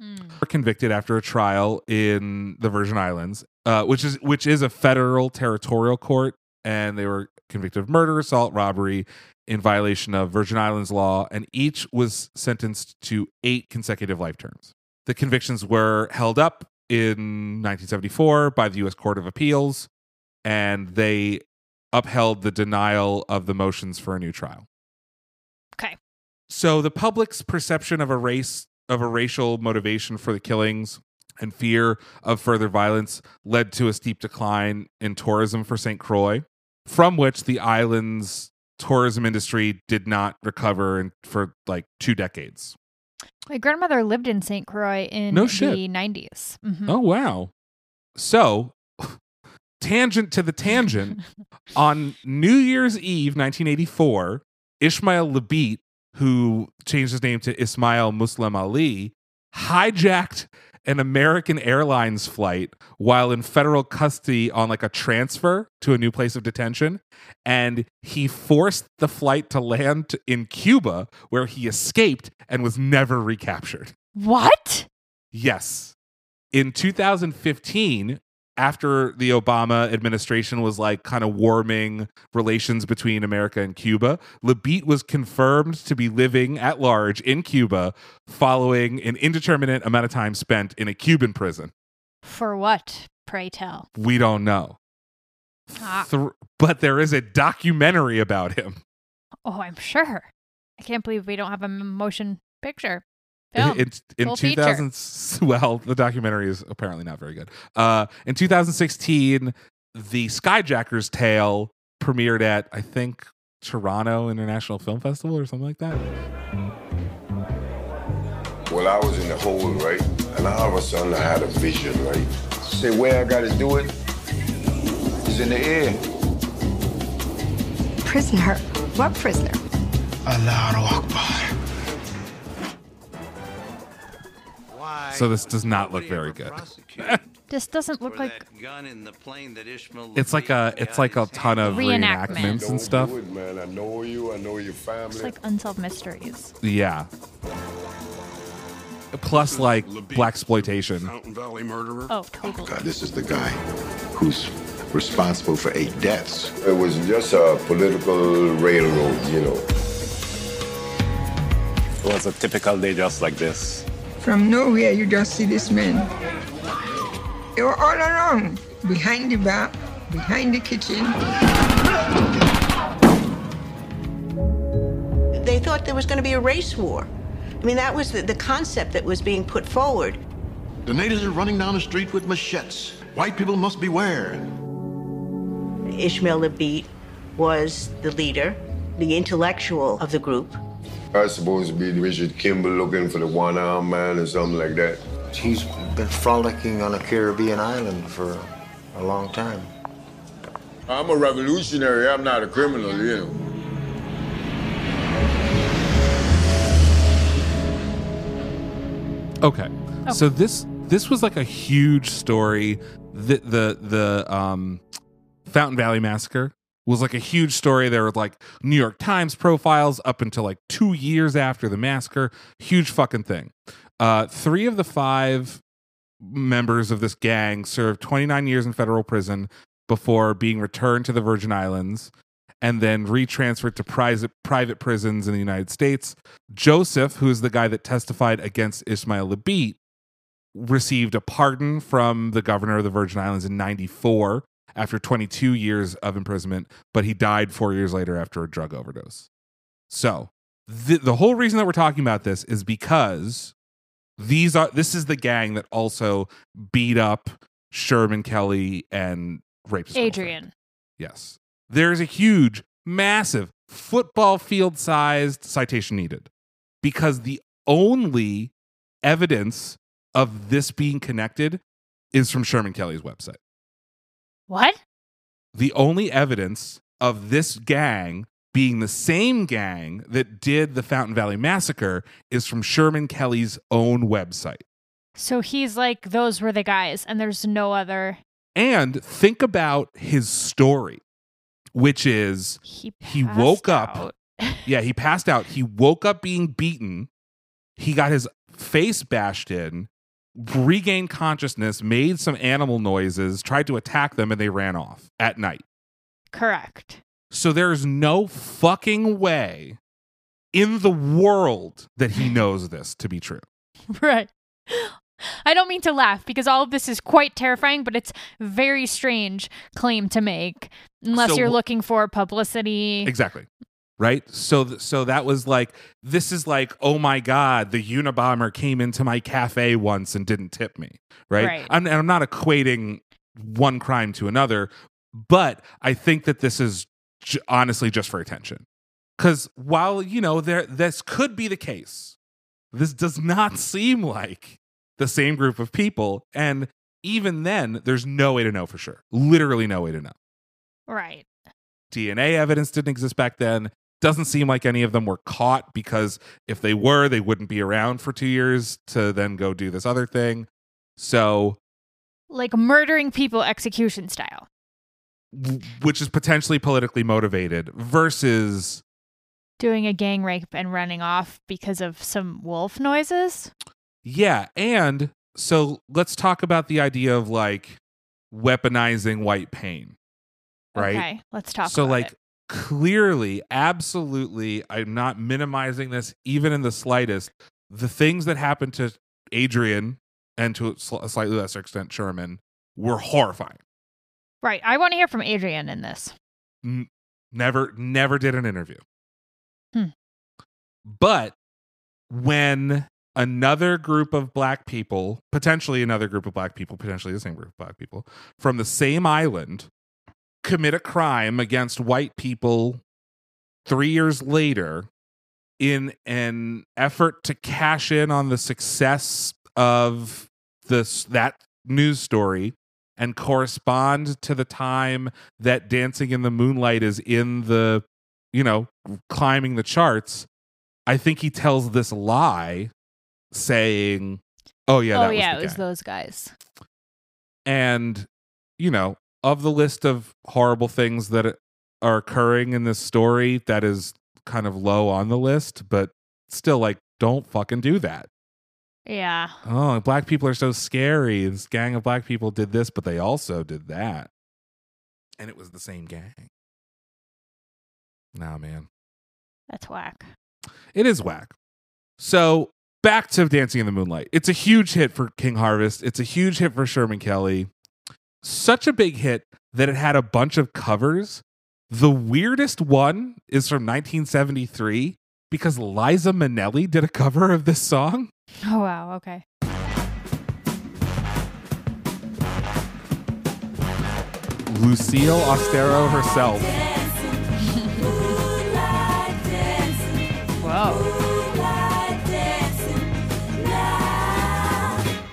Mm. were convicted after a trial in the Virgin Islands, uh, which is which is a federal territorial court, and they were convicted of murder, assault, robbery in violation of Virgin Islands law, and each was sentenced to eight consecutive life terms. The convictions were held up in 1974 by the U.S. Court of Appeals, and they upheld the denial of the motions for a new trial. Okay. So the public's perception of a race of a racial motivation for the killings and fear of further violence led to a steep decline in tourism for St. Croix, from which the island's tourism industry did not recover in, for like two decades. My grandmother lived in St. Croix in No the 90s. Mhm. Oh wow. So tangent to the tangent (laughs) on New Year's Eve 1984, Ishmael LaBeet, who changed his name to Ismail Muslim Ali, hijacked an American Airlines flight while in federal custody on like a transfer to a new place of detention. And he forced the flight to land in Cuba, where he escaped and was never recaptured. What? Yes. In 2015, after the Obama administration was like kind of warming relations between America and Cuba, LaBeet was confirmed to be living at large in Cuba following an indeterminate amount of time spent in a Cuban prison. For what, pray tell? We don't know. Ah. Thr- but there is a documentary about him. Oh, I'm sure. I can't believe we don't have a motion picture. Film. In, in Full feature. (laughs) well, the documentary is apparently not very good. Uh, in 2016, the Skyjacker's Tale premiered at I think Toronto International Film Festival or something like that. Well, I was in the hole, right? And all of a sudden I had a vision, right? Say where I gotta do it is in the air. Prisoner? What prisoner? Allahu Akbar. So this does not look very good. (laughs) This doesn't look like It's like a it's like a ton of Reenactment. reenactments Don't and stuff. do it, man. I know you. I know your family. it's like unsolved mysteries. Yeah. Plus like blaxploitation. Fountain Valley murderer. Oh, totally. God, this is the guy who's responsible for eight deaths. it was just a political railroad, you know. It was a typical day just like this. From nowhere, you just see this man. They were all around, behind the bar, behind the kitchen. They thought there was going to be a race war. I mean, that was the, the concept that was being put forward. The natives are running down the street with machetes. White people must beware. Ishmael LaBeet was the leader, the intellectual of the group. I was supposed to be Richard Kimball looking for the one armed man or something like that. He's been frolicking on a Caribbean island for a long time. I'm a revolutionary. I'm not a criminal, you know. Okay. So this this was like a huge story. The the the um Fountain Valley massacre was like a huge story. There were like New York Times profiles up until like two years after the massacre. Huge fucking thing. Uh, three of the five members of this gang served 29 years in federal prison before being returned to the Virgin Islands and then retransferred to private prisons in the United States. Joseph, who is the guy that testified against Ismail LaBeet, received a pardon from the governor of the Virgin Islands in 94 after 22 years of imprisonment, but he died 4 years later after a drug overdose. So, the, the whole reason that we're talking about this is because these are this is the gang that also beat up Sherman Kelly and raped his girlfriend. Adrian. Yes. There's a huge, massive football field sized citation needed because the only evidence of this being connected is from Sherman Kelly's website. What? The only evidence of this gang being the same gang that did the Fountain Valley Massacre is from Sherman Kelly's own website. So he's like, those were the guys, and there's no other. And think about his story, which is He, he woke up (laughs) yeah, he passed out. He woke up being beaten. He got his face bashed in, regained consciousness, made some animal noises, tried to attack them, and they ran off at night. Correct. So there's no fucking way in the world that he knows this to be true. (laughs) Right. I don't mean to laugh because all of this is quite terrifying, but it's very strange claim to make unless So you're looking for publicity. Exactly. Right? So th- so that was like this is like oh my god, the Unabomber came into my cafe once and didn't tip me, right? Right. I'm and I'm not equating one crime to another, but I think that this is j- honestly just for attention. Cuz while, you know, there this could be the case. This does not (laughs) seem like the same group of people and even then there's no way to know for sure. Literally no way to know. Right. DNA evidence didn't exist back then. Doesn't seem like any of them were caught because if they were, they wouldn't be around for two years to then go do this other thing. So, Like murdering people execution style. w- which is potentially politically motivated versus, Doing a gang rape and running off because of some wolf noises. yeah. And so let's talk about the idea of like weaponizing white pain, right? Okay, let's talk so like it. Clearly absolutely i'm not minimizing this even in the slightest the things that happened to adrian and to a slightly lesser extent sherman were horrifying Right. I want to hear from Adrian in this. N- never never did an interview Hmm. but when another group of black people potentially another group of black people potentially the same group of black people from the same island commit a crime against white people three years later in an effort to cash in on the success of this that news story and correspond to the time that dancing in the moonlight is in the you know climbing the charts i think he tells this lie saying oh yeah oh yeah, it the was those guys. and you know of the list of horrible things that are occurring in this story that is kind of low on the list but still like don't fucking do that. Yeah. oh black people are so scary. This gang of black people did this but they also did that. And it was the same gang. Nah man. That's whack. it is whack. So back to dancing in the moonlight. It's a huge hit for king harvest. It's a huge hit for sherman kelly such a big hit that it had a bunch of covers the weirdest one is from 1973 because liza minnelli did a cover of this song Oh wow. Okay. lucille austero herself Whoa.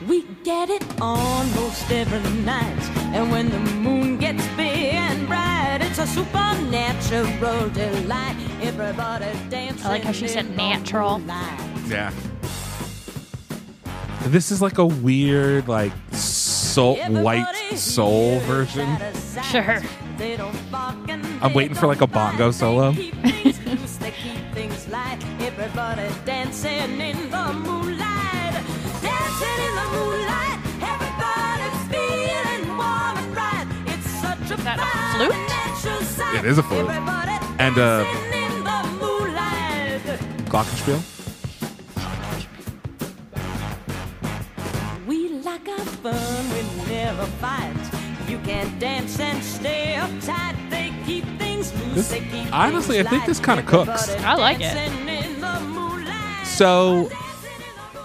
We get it on most every night. And when the moon gets big and bright, it's a supernatural delight. Everybody dancing. I like how she said natural. Yeah. This is like a weird, like soul, white soul version. Sure. They don't bark and I'm waiting for like a bongo solo. keep things loose, they keep things light. Everybody dancing in the moonlight. Dancing in the moonlight. That a flute? It is a flute. And uh, dancing in the glockenspiel. We like our fun, we never fight. You can dance and stay uptight. They keep things loose. This- keep honestly, things I think this kinda cooks. I like it. dancing in the moonlight. So,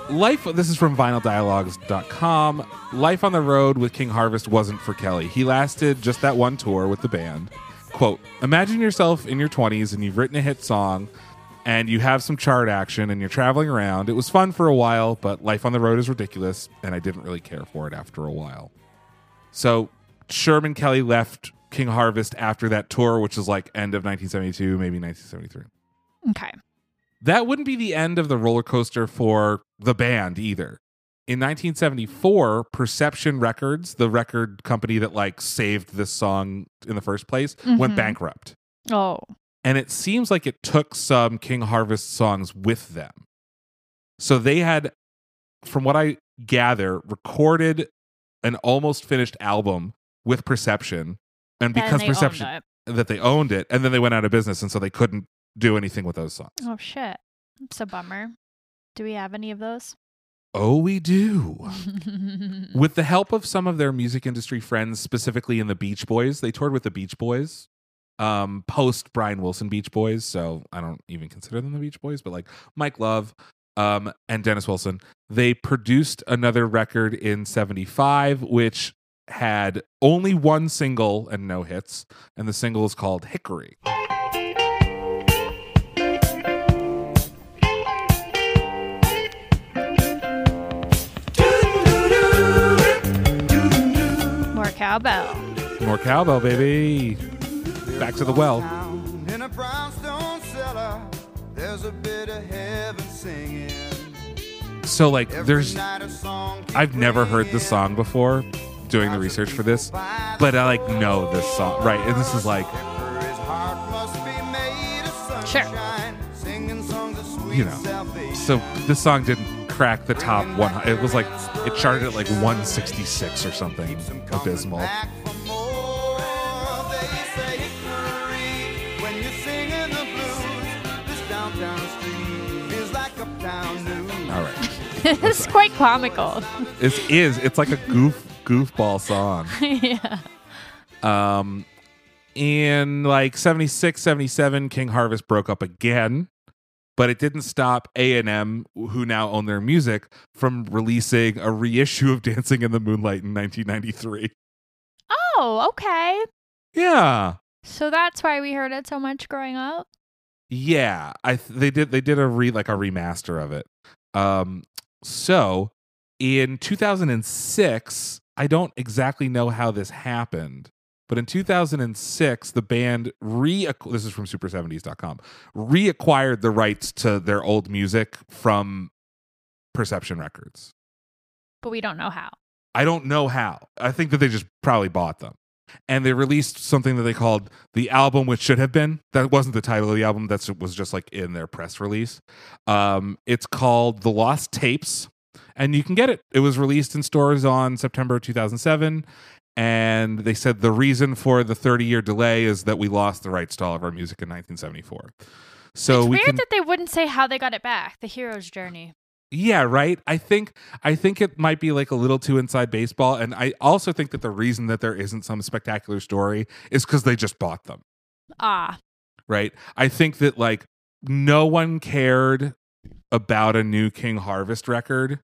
life. This is from vinyldialogues.com. Life on the road with King Harvest wasn't for Kelly. He lasted just that one tour with the band. Quote: Imagine yourself in your 20s and you've written a hit song. And you have some chart action and you're traveling around. It was fun for a while, but life on the road is ridiculous, and I didn't really care for it after a while. So Sherman Kelly left King Harvest after that tour, which is like end of 1972, maybe 1973. Okay. That wouldn't be the end of the roller coaster for the band either. In 1974, Perception Records, the record company that like saved this song in the first place, went Mhm. bankrupt. Oh. And it seems like it took some King Harvest songs with them. So they had from what I gather, recorded an almost finished album with Perception, and because owned Perception it. that they owned it, and then they went out of business, and so they couldn't do anything with those songs. Oh shit. It's a bummer. Do we have any of those? Oh, we do. (laughs) With the help of some of their music industry friends, specifically in the Beach Boys, they toured with the Beach Boys um, post Brian Wilson Beach Boys. So I don't even consider them the Beach Boys, but like Mike Love um, and Dennis Wilson. They produced another record in 75, which had only one single and no hits. And the single is called Hickory. Cowbell. More cowbell, baby. Back to the well. In a brownstone cellar, there's a bit of heaven singing. So like there's I've never heard this song before doing the research for this, but I like know this song. Right. And this is like Sure. Singing songs of sweet you know. So this song didn't crack the top one. It was like it charted at like 166 or something abysmal. When you're singing the blues, this downtown street feels like uptown news. All right. (laughs) it's quite comical. (laughs) It is. It's like a goof goofball song. (laughs) yeah. Um, in like 76, 77, King Harvest broke up again, but it didn't stop A&M, who now own their music, from releasing a reissue of Dancing in the Moonlight in 1993. Oh, okay. Yeah. So that's why we heard it so much growing up. Yeah, I th- they did they did a re like a remaster of it. Um so in 2006, I don't exactly know how this happened, but in 2006 the band re this is from super70s.com reacquired the rights to their old music from Perception Records. But we don't know how. I don't know how. I think that they just probably bought them. And they released something that they called the album, which should have been. That wasn't the title of the album. That was just like in their press release. Um, it's called The Lost Tapes, and you can get it. It was released in stores on September 2007. And they said the reason for the 30 year delay is that we lost the rights to all of our music in 1974. So it's we weird can that they wouldn't say how they got it back. The hero's journey. yeah, right. I think I think it might be like a little too inside baseball, and I also think that the reason that there isn't some spectacular story is because they just bought them. Ah, Right. I think that like no one cared about a new King Harvest record,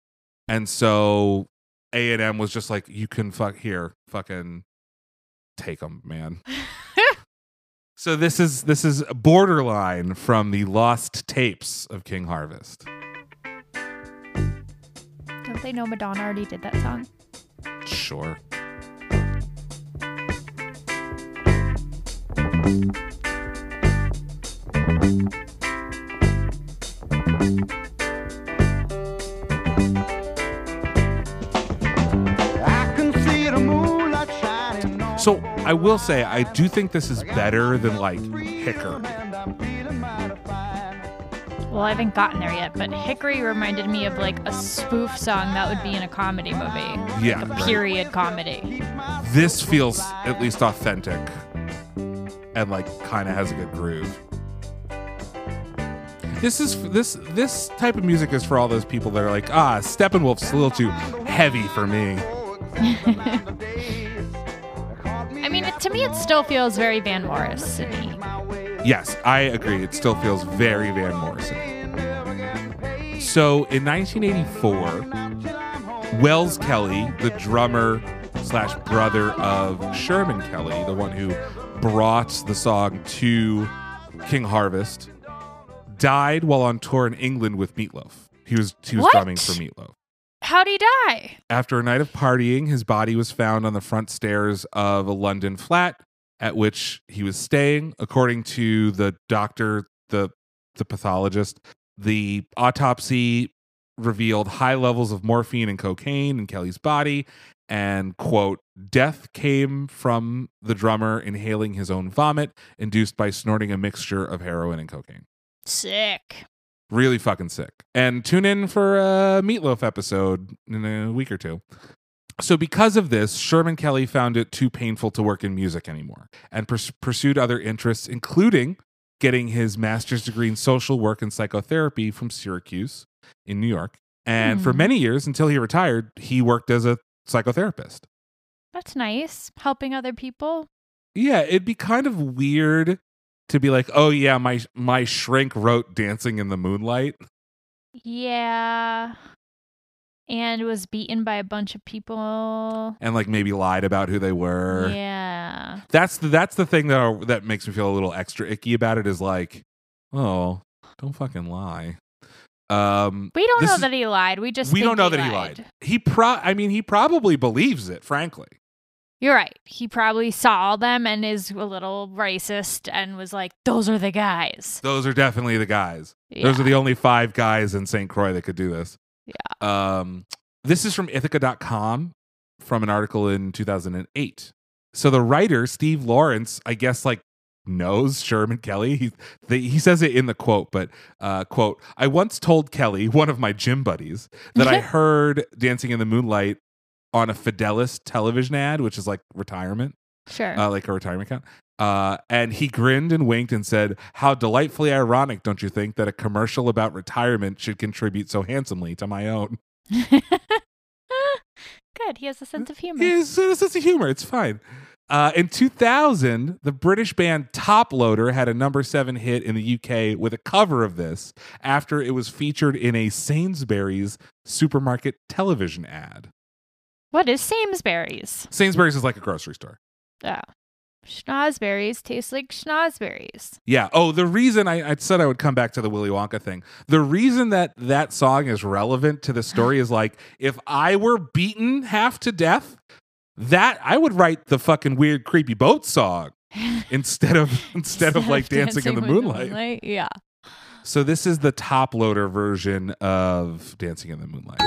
and so A and M was just like, "You can fuck here, fucking take them, man." (laughs) so this is this is borderline from the lost tapes of King Harvest. don't they know Madonna already did that song? Sure. So I will say I do think this is better than like Hicker. Well, I haven't gotten there yet, but Hickory reminded me of like a spoof song that would be in a comedy movie. Yeah, Like a right. period comedy. This feels at least authentic and like kind of has a good groove. This is this this type of music is for all those people that are like, ah, Steppenwolf's a little too heavy for me. (laughs) I mean, it, it still feels very Van Morrison Yes, I agree. It still feels very Van Morrison. So in 1984, Wells Kelly, the drummer slash brother of Sherman Kelly, the one who brought the song to King Harvest, died while on tour in England with Meatloaf. He was he was What? drumming for Meatloaf. How'd he die? After a night of partying, his body was found on the front stairs of a London flat at which he was staying. According to the doctor, the the pathologist, the autopsy revealed high levels of morphine and cocaine in Kelly's body, and quote, death came from the drummer inhaling his own vomit, induced by snorting a mixture of heroin and cocaine. Sick. Really fucking sick. And tune in for a Meatloaf episode in a week or two. So, because of this, Sherman Kelly found it too painful to work in music anymore and purs- pursued other interests, including getting his master's degree in social work and psychotherapy from Syracuse in New York. And for Hmm. many years, until he retired, he worked as a psychotherapist. That's nice. Helping other people. Yeah, it'd be kind of weird to be like, "Oh yeah, my my shrink wrote Dancing in the Moonlight." Yeah. And was beaten by a bunch of people. and like maybe lied about who they were. Yeah. That's the that's the thing that that makes me feel a little extra icky about it is like, oh, don't fucking lie. Um, We don't know is- that he lied. We just we don't know that he lied. He pro I mean he probably believes it, frankly. You're right. He probably saw them and is a little racist and was like, "Those are the guys." Those are definitely the guys. Those are the only five guys in St. Croix that could do this. Yeah. Um, this is from Ithaca.com from an article in 2008. So the writer, Steve Lawrence, I guess like knows Sherman Kelly. He, the, he says it in the quote, but uh, quote, I once told Kelly, one of my gym buddies, that I (laughs) heard Dancing in the Moonlight on a Fidelis television ad, which is like retirement Sure. uh, like a retirement account. Uh, and he grinned and winked and said, How delightfully ironic, don't you think, that a commercial about retirement should contribute so handsomely to my own? (laughs) Good. He has a sense of humor. He has a sense of humor. It's fine. Uh, in 2000, the British band Toploader had a number seven hit in the UK with a cover of this after it was featured in a Sainsbury's supermarket television ad. What is Sainsbury's? Sainsbury's is like a grocery store. Oh. Snozzberries taste like snozzberries. Yeah. Oh, the reason I, I said I would come back to the Willy Wonka thing. The reason that that song is relevant to the story is like if I were beaten half to death, that I would write the fucking weird creepy boat song (laughs) instead of instead of like dancing, in the with moonlight. Yeah. So this is the Toploader version of Dancing in the Moonlight.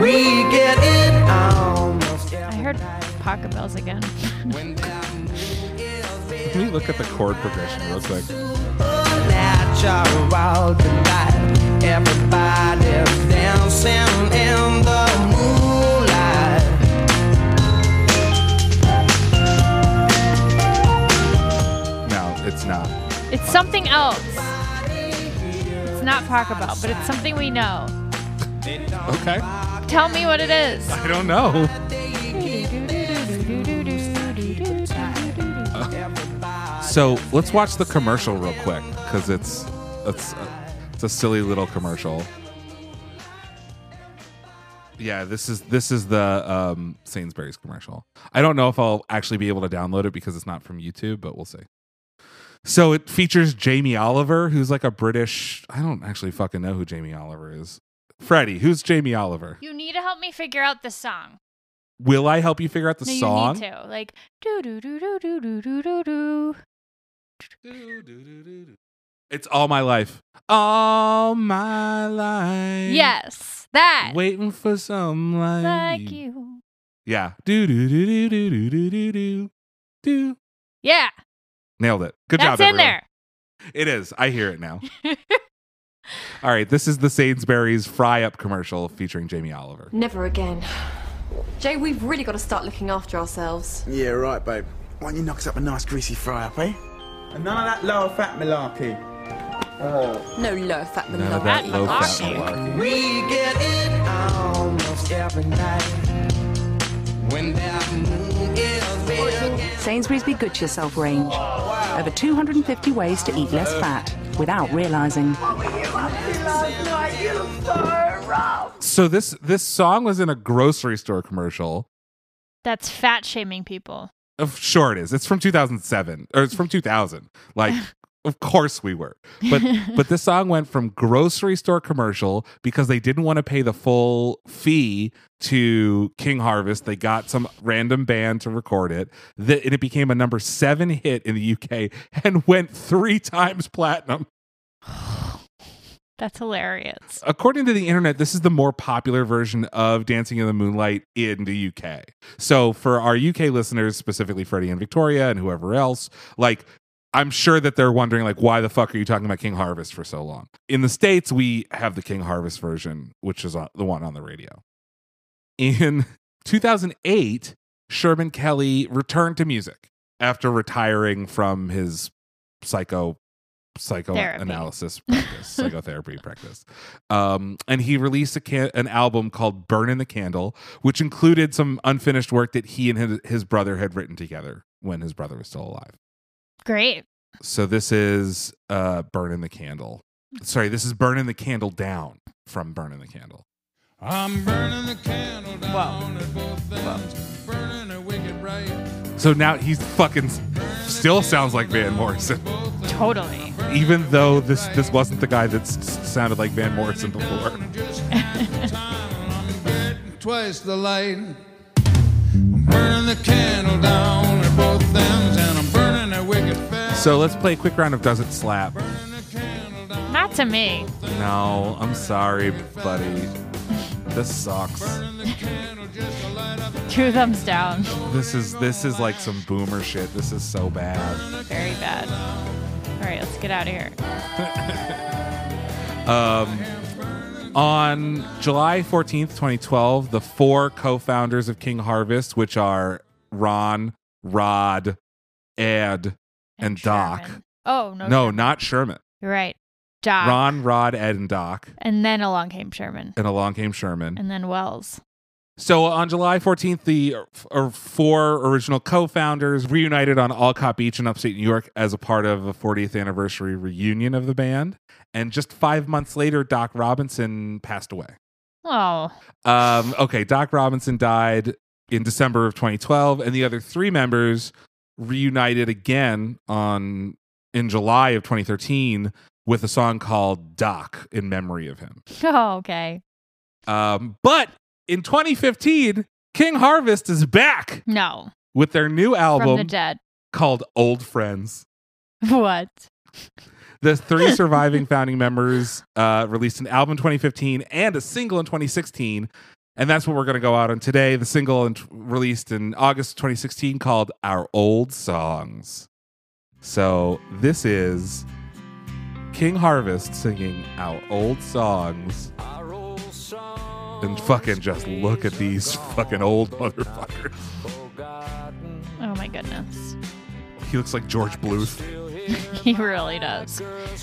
We get it almost I heard pocket bells again. Let me look at the chord progression real quick. natural delight. Everybody's dancing in the moonlight. No, it's not. It's something else. It's not pocket bell, but it's something we know. Okay. Tell me what it is. I don't know. So let's watch the commercial real quick because it's it's it's a silly little commercial. Yeah, this is this is the um, Sainsbury's commercial. I don't know if I'll actually be able to download it because it's not from YouTube, but we'll see. So it features Jamie Oliver, who's like a British. I don't actually fucking know who Jamie Oliver is. Freddie, who's Jamie Oliver? You need to help me figure out the song. Will I help you figure out the no, song? you need to. Like do do do do do do do do do. It's all my life. All my life. Yes, that. Waiting for some like, Like you. Yeah. Do do do do do do do do do do. Yeah. Nailed it. Good That's job. in everyone. It is. I hear it now. All right. This is the Sainsbury's fry up commercial featuring Jamie Oliver. Never again. Jay, we've really got to start looking after ourselves. Yeah, right, babe. Why don't you knock us up a nice greasy fry up, eh? And none of that lower fat malarkey. Oh. No low fat than None of that low fat malarkey. We get it almost every night. When that moon is big. Sainsbury's Be Good to Yourself range. Over 250 ways to eat less fat without realizing. So this this song was in a grocery store commercial. That's fat shaming people. Of sure it is. It's from 2007 or it's from 2000. Like (laughs) of course we were. But (laughs) but this song went from grocery store commercial because they didn't want to pay the full fee to King Harvest. They got some random band to record it. That and it became a number 7 hit in the UK and went 3 times platinum. (sighs) That's hilarious. According to the internet, this is the more popular version of Dancing in the Moonlight in the UK. So for our UK listeners, specifically Freddie and Victoria and whoever else, like I'm sure that they're wondering like why the fuck are you talking about King Harvest for so long? In the states, we have the King Harvest version, which is the one on the radio. In (laughs) 2008, Sherman Kelly returned to music after retiring from his psycho psychoanalysis (laughs) practice, psychotherapy practice. Um, and he released a can- an album called Burn in the Candle, which included some unfinished work that he and his, his brother had written together when his brother was still alive. Great. So this is uh, Burn in the Candle. Sorry, this is burning the Candle Down from burning the Candle. I'm burning the candle down at both ends, burning a wicked bright. So now he's fucking still sounds like Van Morrison, Totally. even though this this wasn't the guy that s- sounded like Van Morrison before. Twice the light. I'm burning the candle down at both ends, So let's play a quick round of Does It Slap? Not to me. No, I'm sorry, buddy. This sucks. Two thumbs down. This is this is like some boomer shit. This is so bad. Very bad. All right, let's get out of here. (laughs) Um, on July 14th, 2012, the four co founders of King Harvest, which are Ron, Rod, Ed, and, Doc. Oh, no. No, Sherman. not Sherman. You're right. Doc. Ron, Rod, Ed, and Doc. And then along came Sherman. And along came Sherman. And then Wells. So on July 14th, the uh, four original co-founders reunited on Olcott Beach in upstate New York as a part of a 40th anniversary reunion of the band. And just five months later, Doc Robinson passed away. Oh. Um, okay, Doc Robinson died in December of 2012, and the other three members reunited again on in July of 2013 with a song called Doc in memory of him. (laughs) Oh, okay. Um, but in 2015, King Harvest is back No. with their new From the album dead. called Old Friends. (laughs) What? The three (laughs) surviving founding members uh, released an album in 2015 and a single in 2016. And that's what we're going to go out on today. The single in- released in August 2016 called Our Old Songs. So this is King Harvest singing Our Old Songs. And fucking just look at these fucking old motherfuckers. Oh, my goodness. He looks like George Bluth. (laughs) he really does.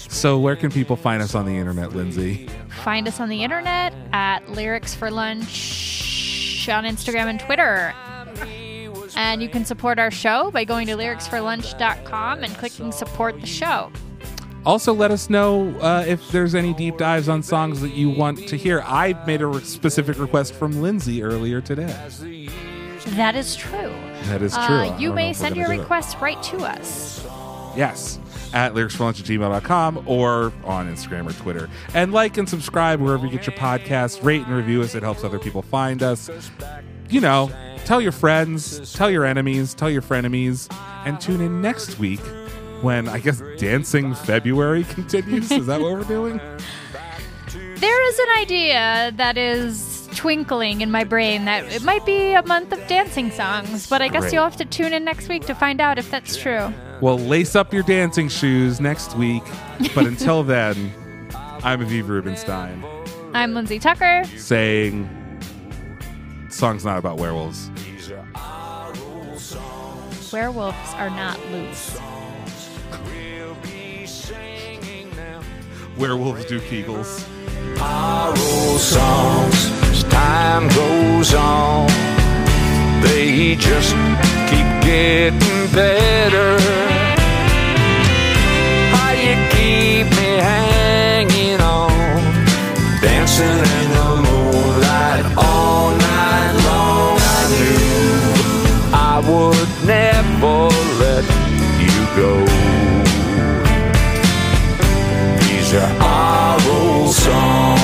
So, where can people find us on the internet, Lindsay? Find us on the internet at Lyrics for Lunch on Instagram and Twitter. And you can support our show by going to lyricsforlunch.com and clicking support the show. Also, let us know uh, if there's any deep dives on songs that you want to hear. I made a re- specific request from Lindsay earlier today. That is true. That is true. Uh, you may send your do it. request right to us. Yes, at lyricsforlunch at gmail.com or on Instagram or Twitter. And like and subscribe wherever you get your podcasts. Rate and review us. It helps other people find us. You know, tell your friends, tell your enemies, tell your frenemies, and tune in next week when I guess Dancing February (laughs) continues. Is that what we're doing? There is an idea that is twinkling in my brain that it might be a month of dancing songs, but I guess Great. you'll have to tune in next week to find out if that's true. Well, lace up your dancing shoes next week. But until (laughs) then, I'm Aviv Rubenstein I'm Lindsay Tucker. saying, song's not about werewolves. Werewolves are not loose. Werewolves do kegels. Our old songs, as time goes on, they just keep getting better. How you keep me hanging on, dancing in the moonlight all night long. I knew I would never let you go. These are our old songs.